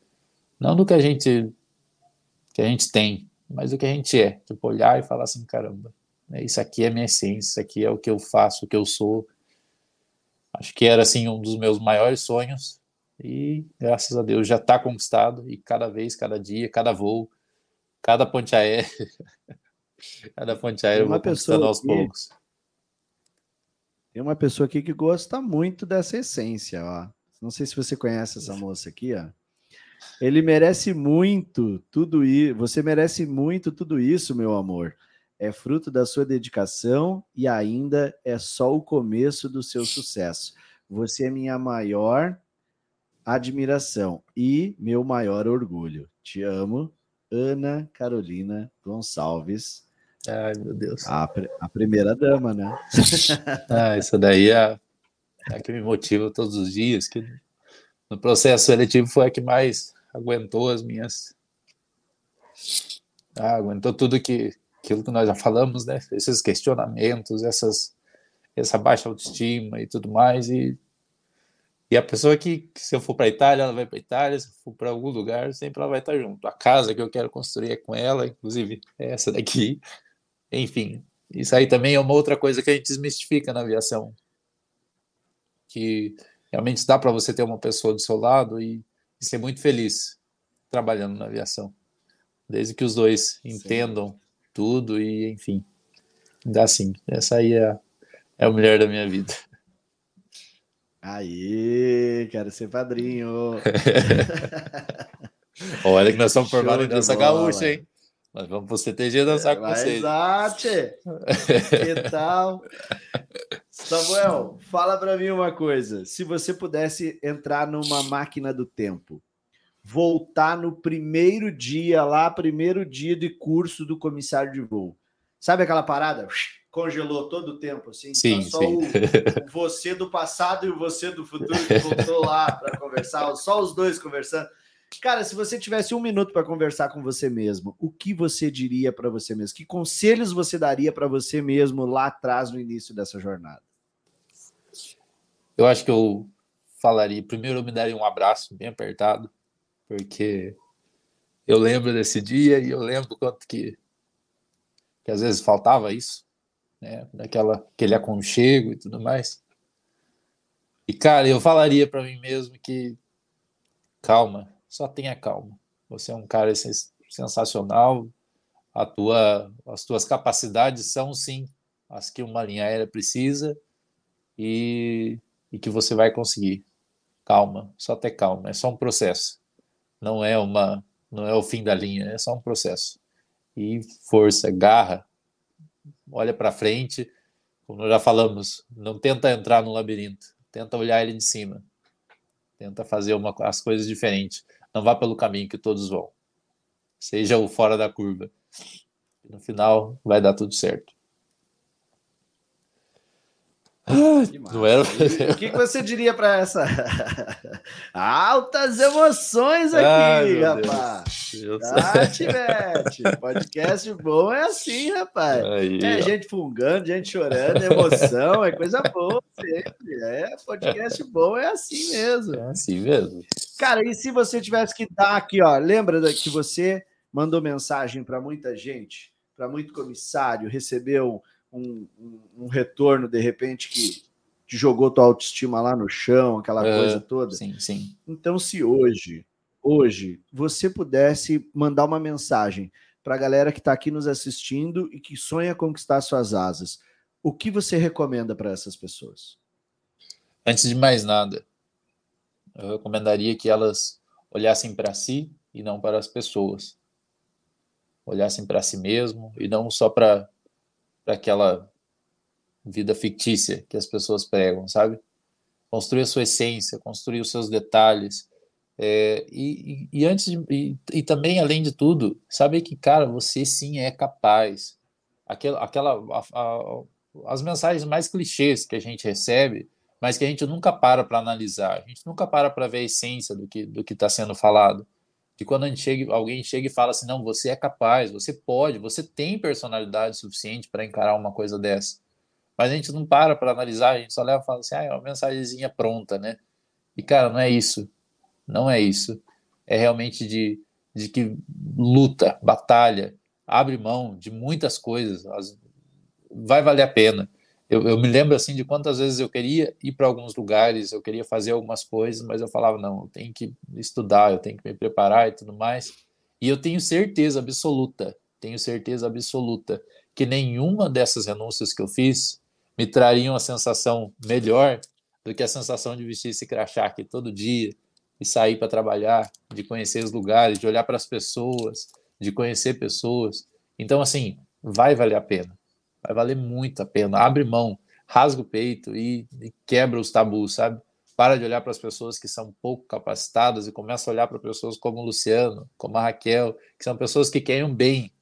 Não do que a gente que a gente tem, mas do que a gente é. Tipo, olhar e falar assim, caramba, né, isso aqui é minha essência, isso aqui é o que eu faço, o que eu sou. Acho que era, assim, um dos meus maiores sonhos e, graças a Deus, já está conquistado e cada vez, cada dia, cada voo, cada ponte aérea, *laughs* cada ponte aérea eu vou conquistando aos poucos. Tem uma pessoa aqui que gosta muito dessa essência, ó. Não sei se você conhece essa moça aqui, ó. Ele merece muito tudo isso. Você merece muito tudo isso, meu amor. É fruto da sua dedicação e ainda é só o começo do seu sucesso. Você é minha maior admiração e meu maior orgulho. Te amo, Ana Carolina Gonçalves Ai, meu Deus. A, a primeira dama, né? *laughs* ah, isso daí é, é a que me motiva todos os dias. Que no processo seletivo foi a que mais aguentou as minhas. Ah, aguentou tudo que aquilo que nós já falamos, né? Esses questionamentos, essas, essa baixa autoestima e tudo mais. E, e a pessoa que, se eu for para Itália, ela vai para Itália, se eu for para algum lugar, sempre ela vai estar junto. A casa que eu quero construir é com ela, inclusive é essa daqui. Enfim, isso aí também é uma outra coisa que a gente desmistifica na aviação. Que realmente dá para você ter uma pessoa do seu lado e, e, ser muito feliz trabalhando na aviação. Desde que os dois entendam sim. tudo e, enfim, dá sim. Essa aí é, é a mulher da minha vida. Aí, quero ser padrinho. *laughs* Olha que nós somos formados nessa gaúcha, hein? Nós vamos pro CTG dançar com vocês. Exato! que tal? Samuel, fala para mim uma coisa. Se você pudesse entrar numa máquina do tempo, voltar no primeiro dia lá, primeiro dia de curso do comissário de voo, sabe aquela parada? Congelou todo o tempo, assim? Sim, então, só sim. O você do passado e o você do futuro que voltou lá para conversar, só os dois conversando. Cara, se você tivesse um minuto para conversar com você mesmo, o que você diria para você mesmo? Que conselhos você daria para você mesmo lá atrás no início dessa jornada? Eu acho que eu falaria, primeiro eu me daria um abraço bem apertado, porque eu lembro desse dia e eu lembro quanto que, que às vezes faltava isso, né? Daquela, aquele aconchego e tudo mais. E cara, eu falaria para mim mesmo que calma, só tenha calma. Você é um cara sensacional. A tua, as tuas capacidades são sim as que uma linha aérea precisa e, e que você vai conseguir. Calma, só ter calma. É só um processo. Não é uma, não é o fim da linha. É só um processo. E força, garra. Olha para frente. como já falamos, não tenta entrar no labirinto, tenta olhar ele de cima, tenta fazer uma, as coisas diferentes. Não vá pelo caminho que todos vão. Seja o fora da curva. No final vai dar tudo certo. Não era... o que, você diria para essa *laughs* altas emoções aqui, Ai, rapaz? Ah, Tivete, podcast bom é assim, rapaz. Aí, é ó. gente fungando, gente chorando, emoção, é coisa boa sempre. É, podcast bom é assim mesmo. É assim mesmo. Cara, e se você tivesse que dar aqui, ó, lembra que você mandou mensagem para muita gente, para muito comissário, recebeu um, um, um retorno de repente que te jogou tua autoestima lá no chão, aquela é, coisa toda. Sim, sim. Então, se hoje, hoje, você pudesse mandar uma mensagem para a galera que está aqui nos assistindo e que sonha conquistar suas asas, o que você recomenda para essas pessoas? Antes de mais nada, eu recomendaria que elas olhassem para si e não para as pessoas. Olhassem para si mesmo e não só para aquela vida fictícia que as pessoas pregam, sabe? Construir a sua essência, construir os seus detalhes. É, e, e, antes de, e, e, também, além de tudo, sabe que, cara, você sim é capaz. Aquela, aquela a, a, as mensagens mais clichês que a gente recebe, mas que a gente nunca para para analisar, a gente nunca para para ver a essência do que do está sendo falado. Que quando a gente chega, alguém chega e fala assim, não, você é capaz, você pode, você tem personalidade suficiente para encarar uma coisa dessa. Mas a gente não para para analisar, a gente só leva e fala assim, ah, é uma mensagenzinha pronta, né? E, cara, não é isso. Não é isso. É realmente de, de que luta, batalha, abre mão de muitas coisas. Vai valer a pena. Eu, eu me lembro, assim, de quantas vezes eu queria ir para alguns lugares, eu queria fazer algumas coisas, mas eu falava, não, eu tenho que estudar, eu tenho que me preparar e tudo mais. E eu tenho certeza absoluta, tenho certeza absoluta que nenhuma dessas renúncias que eu fiz me trariam a sensação melhor do que a sensação de vestir esse crachá aqui todo dia e sair para trabalhar, de conhecer os lugares, de olhar para as pessoas, de conhecer pessoas. Então, assim, vai valer a pena. Vai valer muito a pena. Abre mão, rasga o peito e, e quebra os tabus, sabe? Para de olhar para as pessoas que são pouco capacitadas e começa a olhar para pessoas como o Luciano, como a Raquel, que são pessoas que querem o bem,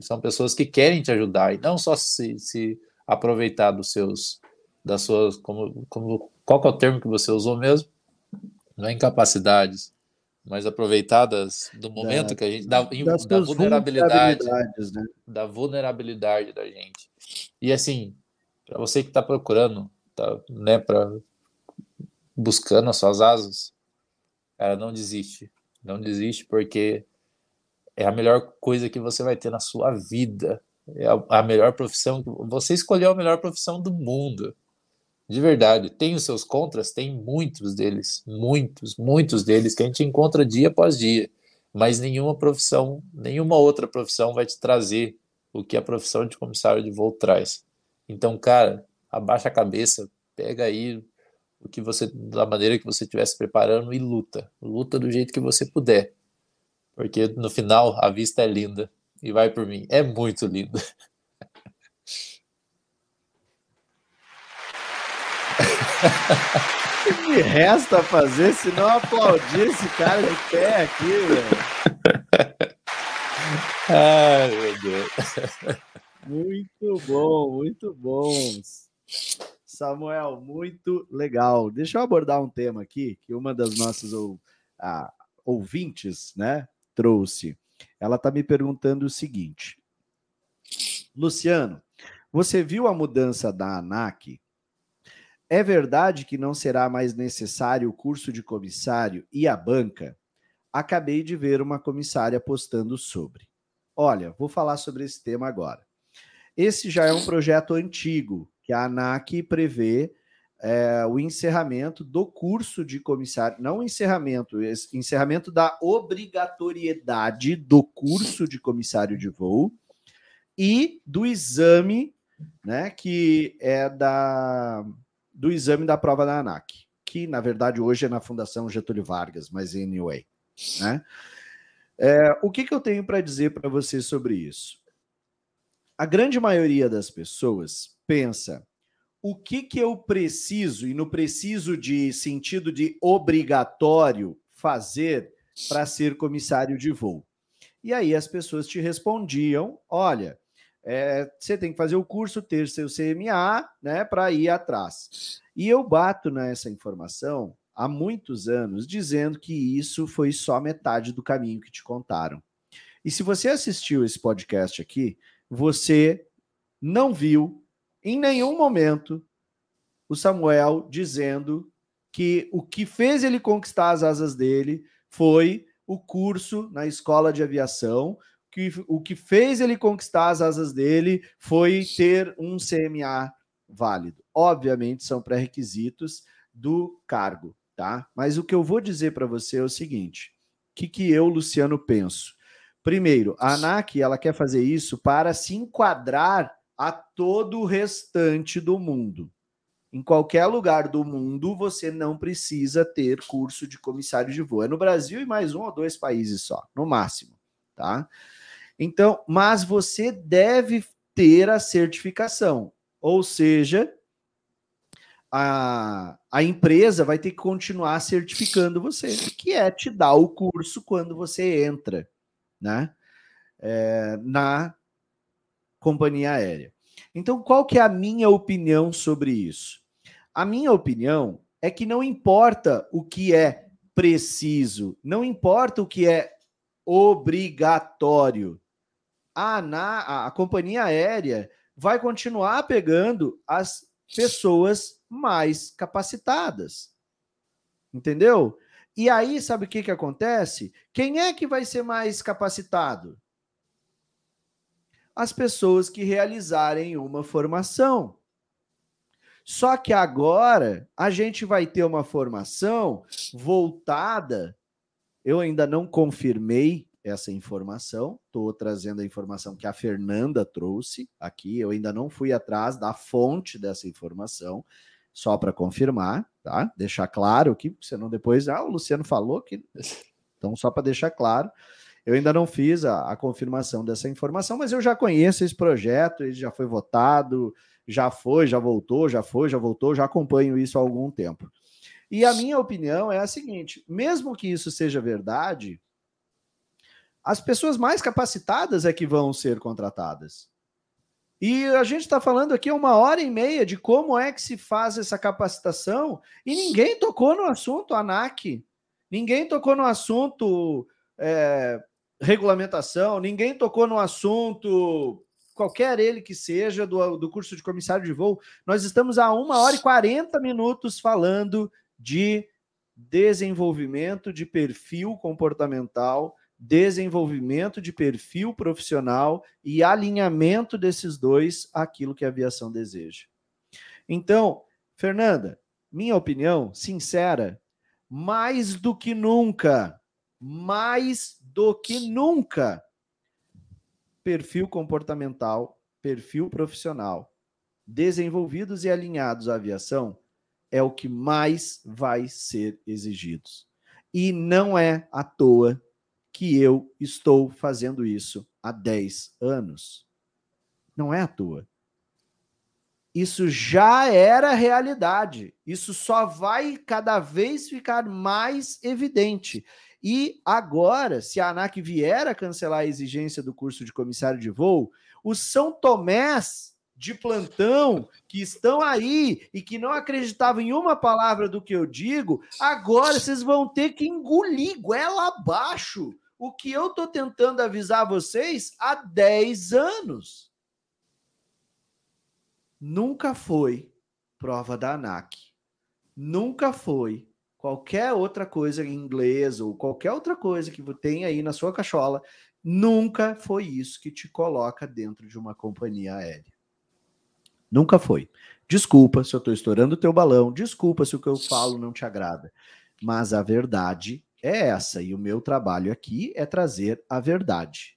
são pessoas que querem te ajudar e não só se, se aproveitar dos seus, das suas, como, como, qual é o termo que você usou mesmo? Não é incapacidades, mas aproveitar das, do momento da, que a gente da, da vulnerabilidade, né? da vulnerabilidade da gente. E assim, para você que está procurando, tá, né, para buscando as suas asas, cara, não desiste, não desiste porque é a melhor coisa que você vai ter na sua vida é a, a melhor profissão. Você escolheu a melhor profissão do mundo. De verdade. Tem os seus contras? Tem muitos deles. Muitos, muitos deles que a gente encontra dia após dia. Mas nenhuma profissão, nenhuma outra profissão vai te trazer o que a profissão de comissário de voo traz. Então, cara, abaixa a cabeça, pega aí o que você, da maneira que você estiver se preparando e luta. Luta do jeito que você puder. Porque no final a vista é linda e vai por mim. É muito lindo. O que me resta fazer se não aplaudir esse cara de pé aqui, velho? *laughs* Ai, meu Deus. Muito bom, muito bom. Samuel, muito legal. Deixa eu abordar um tema aqui que uma das nossas ou, ouvintes, né, trouxe. Ela está me perguntando o seguinte: Luciano, você viu a mudança da ANAC? É verdade que não será mais necessário o curso de comissário e a banca? Acabei de ver uma comissária postando sobre. Olha, vou falar sobre esse tema agora. Esse já é um projeto antigo que a ANAC prevê é, o encerramento do curso de comissário, não encerramento, encerramento da obrigatoriedade do curso de comissário de voo e do exame, né, que é da do exame da prova da ANAC, que na verdade hoje é na Fundação Getúlio Vargas, mas anyway, né? É, o que, que eu tenho para dizer para você sobre isso? A grande maioria das pessoas pensa o que, que eu preciso, e no preciso de sentido de obrigatório, fazer para ser comissário de voo? E aí as pessoas te respondiam: olha, é, você tem que fazer o curso, ter seu CMA, né, para ir atrás. E eu bato nessa informação há muitos anos, dizendo que isso foi só metade do caminho que te contaram. E se você assistiu esse podcast aqui, você não viu em nenhum momento o Samuel dizendo que o que fez ele conquistar as asas dele foi o curso na escola de aviação. Que, o que fez ele conquistar as asas dele foi ter um CMA válido. Obviamente, são pré-requisitos do cargo, tá? Mas o que eu vou dizer para você é o seguinte: o que, que eu, Luciano, penso? Primeiro, a ANAC ela quer fazer isso para se enquadrar a todo o restante do mundo. Em qualquer lugar do mundo, você não precisa ter curso de comissário de voo. É no Brasil e mais um ou dois países só, no máximo, tá? Então, mas você deve ter a certificação, ou seja, a, a empresa vai ter que continuar certificando você, que é te dar o curso quando você entra, né? É, na companhia aérea. Então, qual que é a minha opinião sobre isso? A minha opinião é que não importa o que é preciso, não importa o que é obrigatório. A, na, a companhia aérea vai continuar pegando as pessoas mais capacitadas. Entendeu? E aí, sabe o que, que acontece? Quem é que vai ser mais capacitado? as pessoas que realizarem uma formação. Só que agora a gente vai ter uma formação voltada. Eu ainda não confirmei essa informação, estou trazendo a informação que a Fernanda trouxe aqui. Eu ainda não fui atrás da fonte dessa informação, só para confirmar, tá? Deixar claro que senão depois, ah, o Luciano falou que. *laughs* Então, só para deixar claro. Eu ainda não fiz a, a, confirmação dessa informação, mas eu já conheço esse projeto, ele já foi votado, já foi, já voltou, já foi, já voltou, já acompanho isso há algum tempo. E a minha opinião é a seguinte: mesmo que isso seja verdade, as pessoas mais capacitadas é que vão ser contratadas. E a gente está falando aqui uma hora e meia de como é que se faz essa capacitação e ninguém tocou no assunto ANAC, ninguém tocou no assunto é, regulamentação, ninguém tocou no assunto, qualquer ele que seja, do, do curso de comissário de voo. Nós estamos a uma hora e 40 minutos falando de desenvolvimento de perfil comportamental, desenvolvimento de perfil profissional e alinhamento desses dois àquilo que a aviação deseja. Então, Fernanda, minha opinião sincera, mais do que nunca, mais do que nunca. Perfil comportamental, perfil profissional, desenvolvidos e alinhados à aviação é o que mais vai ser exigido. E não é à toa que eu estou fazendo isso há 10 anos. Não é à toa. Isso já era realidade. Isso só vai cada vez ficar mais evidente. E agora, se a ANAC vier a cancelar a exigência do curso de comissário de voo, os São Tomés de plantão que estão aí e que não acreditavam em uma palavra do que eu digo, agora vocês vão ter que engolir goela abaixo o que eu estou tentando avisar vocês há 10 anos. Nunca foi prova da ANAC. Nunca foi qualquer outra coisa em inglês ou qualquer outra coisa que tem aí na sua cachola, nunca foi isso que te coloca dentro de uma companhia aérea. Nunca foi. Desculpa se eu estou estourando o teu balão, desculpa se o que eu falo não te agrada, mas a verdade é essa e o meu trabalho aqui é trazer a verdade.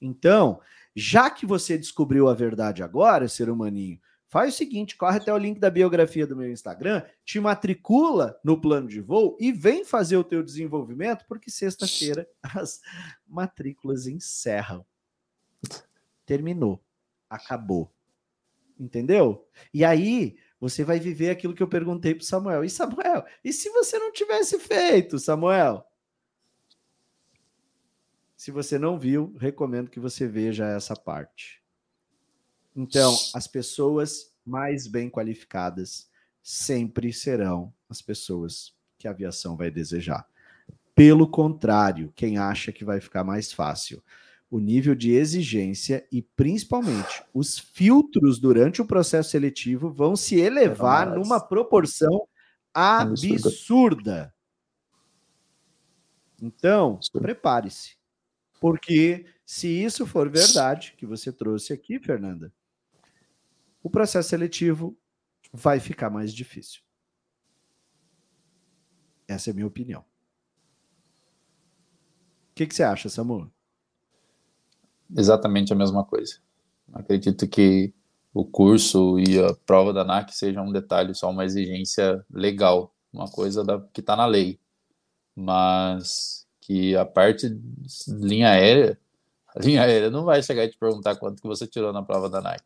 Então, já que você descobriu a verdade agora, ser humaninho, Faz o seguinte, corre até o link da biografia do meu Instagram, te matricula no plano de voo e vem fazer o teu desenvolvimento, porque sexta-feira as matrículas encerram. Terminou. Acabou. Entendeu? E aí, você vai viver aquilo que eu perguntei para Samuel. E Samuel, e se você não tivesse feito, Samuel? Se você não viu, recomendo que você veja essa parte. Então, as pessoas mais bem qualificadas sempre serão as pessoas que a aviação vai desejar. Pelo contrário, quem acha que vai ficar mais fácil, o nível de exigência e principalmente os filtros durante o processo seletivo vão se elevar numa proporção absurda. Então, prepare-se. Porque se isso for verdade, que você trouxe aqui, Fernanda, o processo seletivo vai ficar mais difícil. Essa é a minha opinião. O que, que você acha, Samu? Exatamente a mesma coisa. Acredito que o curso e a prova da ANAC seja um detalhe, só uma exigência legal, uma coisa da, que está na lei. Mas que a parte linha aérea, a linha aérea não vai chegar e te perguntar quanto que você tirou na prova da ANAC.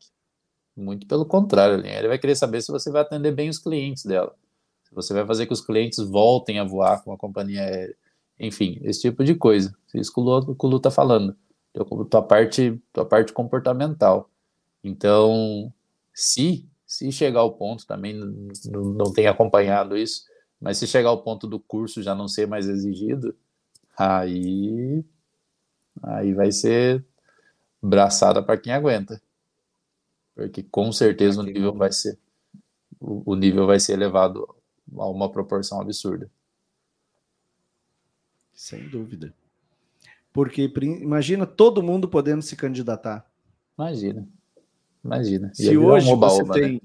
Muito pelo contrário, a linha aérea vai querer saber se você vai atender bem os clientes dela. Se você vai fazer que os clientes voltem a voar com a companhia aérea. Enfim, esse tipo de coisa. Isso que o Lu está falando tua parte, tua parte comportamental. Então, se se chegar ao ponto, também não, não tenho acompanhado isso, mas se chegar ao ponto do curso já não ser mais exigido, aí aí vai ser braçada para quem aguenta. Porque com certeza o nível vai ser o, o nível vai ser elevado a uma proporção absurda. Sem dúvida. Porque imagina todo mundo podendo se candidatar. Imagina. Imagina. Se hoje um você né? tem.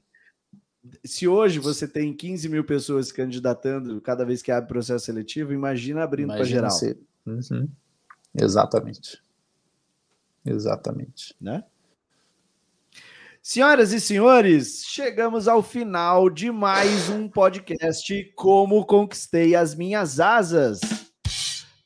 Se hoje você tem 15 mil pessoas se candidatando cada vez que abre processo seletivo, imagina abrindo para geral. Se... Uhum. Exatamente. Exatamente. Né? Senhoras e senhores, chegamos ao final de mais um podcast Como Conquistei as Minhas Asas.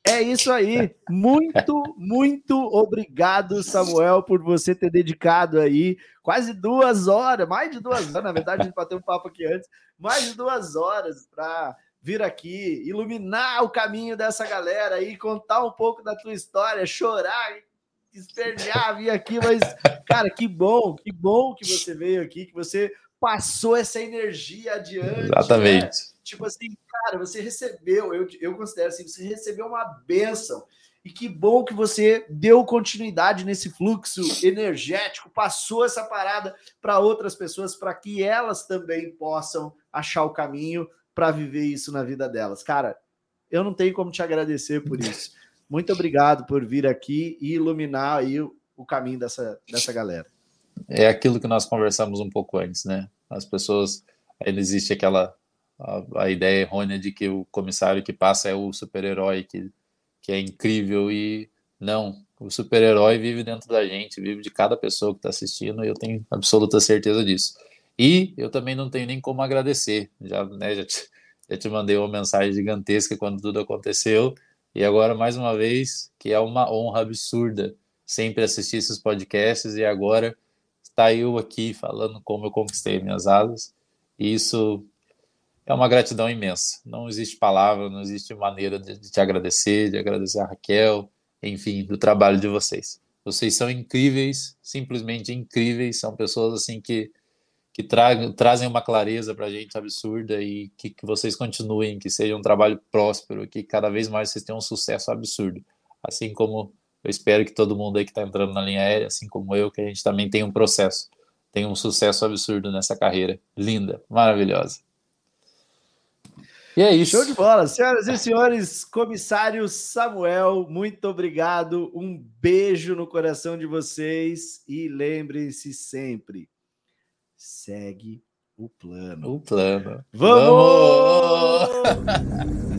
É isso aí. Muito, muito obrigado, Samuel, por você ter dedicado aí quase duas horas, mais de duas horas, na verdade, a gente bateu um papo aqui antes, mais de duas horas para vir aqui, iluminar o caminho dessa galera aí, contar um pouco da tua história, chorar, espernear, vir aqui, mas, cara, que bom, que bom que você veio aqui, que você passou essa energia adiante. Exatamente. Né? Tipo assim, cara, você recebeu, eu, eu considero assim, você recebeu uma benção. E que bom que você deu continuidade nesse fluxo energético, passou essa parada para outras pessoas, para que elas também possam achar o caminho para viver isso na vida delas. Cara, eu não tenho como te agradecer por isso. Muito obrigado por vir aqui e iluminar aí o, o caminho dessa, dessa galera. É aquilo que nós conversamos um pouco antes, né? As pessoas, ainda existe aquela a, a, ideia errônea de que o comissário que passa é o super-herói que, que é incrível e não, o super-herói vive dentro da gente, vive de cada pessoa que está assistindo e eu tenho absoluta certeza disso. E eu também não tenho nem como agradecer, já, né, já, te, já te mandei uma mensagem gigantesca quando tudo aconteceu e agora mais uma vez que é uma honra absurda sempre assistir esses podcasts e agora está eu aqui falando como eu conquistei minhas asas e isso é uma gratidão imensa. Não existe palavra, não existe maneira de, te agradecer, de agradecer a Raquel, enfim, do trabalho de vocês. Vocês são incríveis, simplesmente incríveis. São pessoas assim que que tra trazem uma clareza para a gente absurda e que, que vocês continuem, que seja um trabalho próspero, que cada vez mais vocês tenham um sucesso absurdo. Assim como eu espero que todo mundo aí que está entrando na linha aérea, assim como eu, que a gente também tem um processo, tem um sucesso absurdo nessa carreira. Linda, maravilhosa. E é isso. Show de bola. Senhoras e senhores, comissário Samuel, muito obrigado. Um beijo no coração de vocês e lembrem-se sempre: segue o plano. O plano. Vamos! Vamos! *laughs*